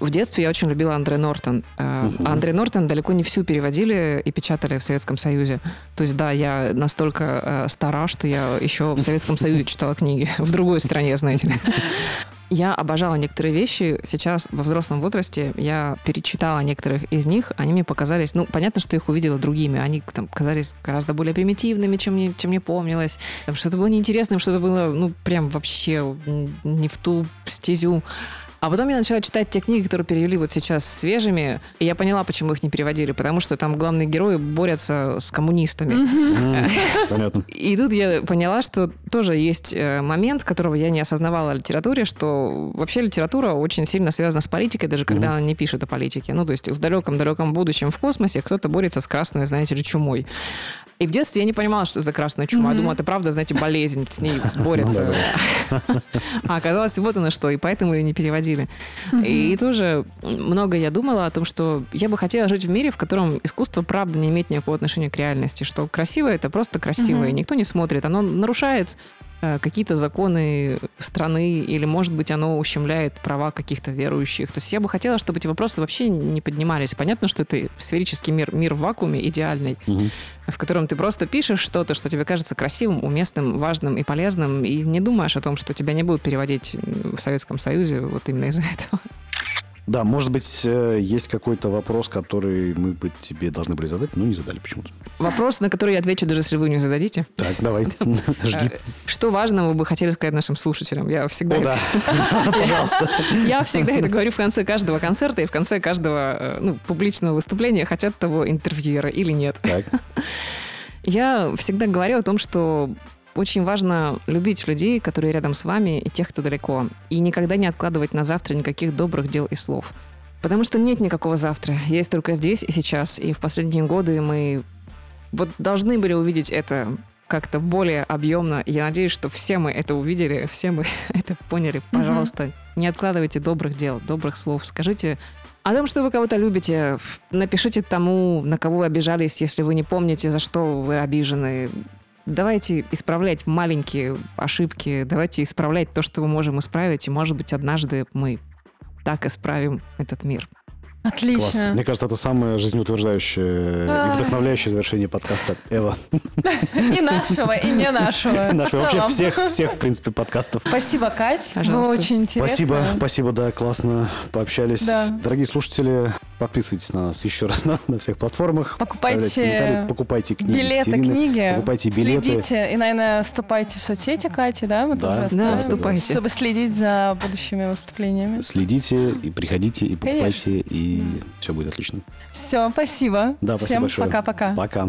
В детстве я очень любила Андре Нортон. Мгм. А Андре Нортон далеко не всю переводили и печатали в Советском Союзе. То есть, да, я настолько э, стара, что я еще в Советском Союзе читала книги. (laughs) В другой стране, знаете ли. Я обожала некоторые вещи. Сейчас, во взрослом возрасте, я перечитала некоторых из них. Они мне показались... Ну, понятно, что их увидела другими. Они там казались гораздо более примитивными, чем мне, чем мне помнилось. Там что-то было неинтересным, что-то было, ну, прям вообще не в ту стезю. А потом я начала читать те книги, которые перевели вот сейчас свежими, и я поняла, почему их не переводили, потому что там главные герои борются с коммунистами. Понятно. И тут я поняла, что тоже есть э, момент, которого я не осознавала в литературе, что вообще литература очень сильно связана с политикой, даже когда она не пишет о политике. Ну, то есть в далеком-далеком будущем в космосе кто-то борется с красной, знаете ли, чумой. И в детстве я не понимала, что за красная чума. Я Мгм. думала, это правда, знаете, болезнь, с ней (laughs) борются. (laughs) А оказалось, вот оно что, и поэтому ее не переводили. И тоже много я думала о том, что я бы хотела жить в мире, в котором искусство, правда, не имеет никакого отношения к реальности, что красивое — это просто красиво, Мгм. и никто не смотрит. Оно нарушает какие-то законы страны, или, может быть, оно ущемляет права каких-то верующих. То есть я бы хотела, чтобы эти вопросы вообще не поднимались. Понятно, что это сферический мир, мир в вакууме идеальный, Мгм. в котором ты просто пишешь что-то, что тебе кажется красивым, уместным, важным и полезным, и не думаешь о том, что тебя не будут переводить в Советском Союзе вот именно из-за этого. Да, может быть, э, есть какой-то вопрос, который мы бы тебе должны были задать, но не задали почему-то. Вопрос, на который я отвечу, даже если вы не зададите. Так, давай, (laughs) жги. Э, Что важного вы бы хотели сказать нашим слушателям? Я всегда, О, да, (laughs) (laughs) пожалуйста. я всегда это говорю в конце каждого концерта и в конце каждого э, ну, публичного выступления, хотят того интервьюера или нет. Так, Я всегда говорю о том, что очень важно любить людей, которые рядом с вами, и тех, кто далеко. И никогда не откладывать на завтра никаких добрых дел и слов. Потому что нет никакого завтра. Есть только здесь и сейчас. И в последние годы мы вот должны были увидеть это как-то более объемно. Я надеюсь, что все мы это увидели, все мы (laughs) это поняли. Пожалуйста, не откладывайте добрых дел, добрых слов. Скажите о том, что вы кого-то любите. Напишите тому, на кого вы обижались, если вы не помните, за что вы обижены. Давайте исправлять маленькие ошибки, давайте исправлять то, что мы можем исправить, и, может быть, однажды мы так исправим этот мир. Класс. Отлично. Мне кажется, это самое жизнеутверждающее и вдохновляющее завершение подкаста Эва. И нашего, и не нашего. Нашего вообще всех, всех, в принципе, подкастов. Спасибо, Кать. Было очень интересно. Спасибо, спасибо, да, классно пообщались. Да. Дорогие слушатели, подписывайтесь на нас еще раз (laughs) на, на всех платформах. Покупайте покупайте книги Билеты, Екатерины, книги. покупайте билеты. Следите и, наверное, вступайте в соцсети Кати, да? Мы Да. тоже Да, вступайте. Чтобы следить за будущими выступлениями. Следите и приходите, и покупайте, и все будет отлично. Все, спасибо. Да, спасибо Всем большое. пока-пока. Пока.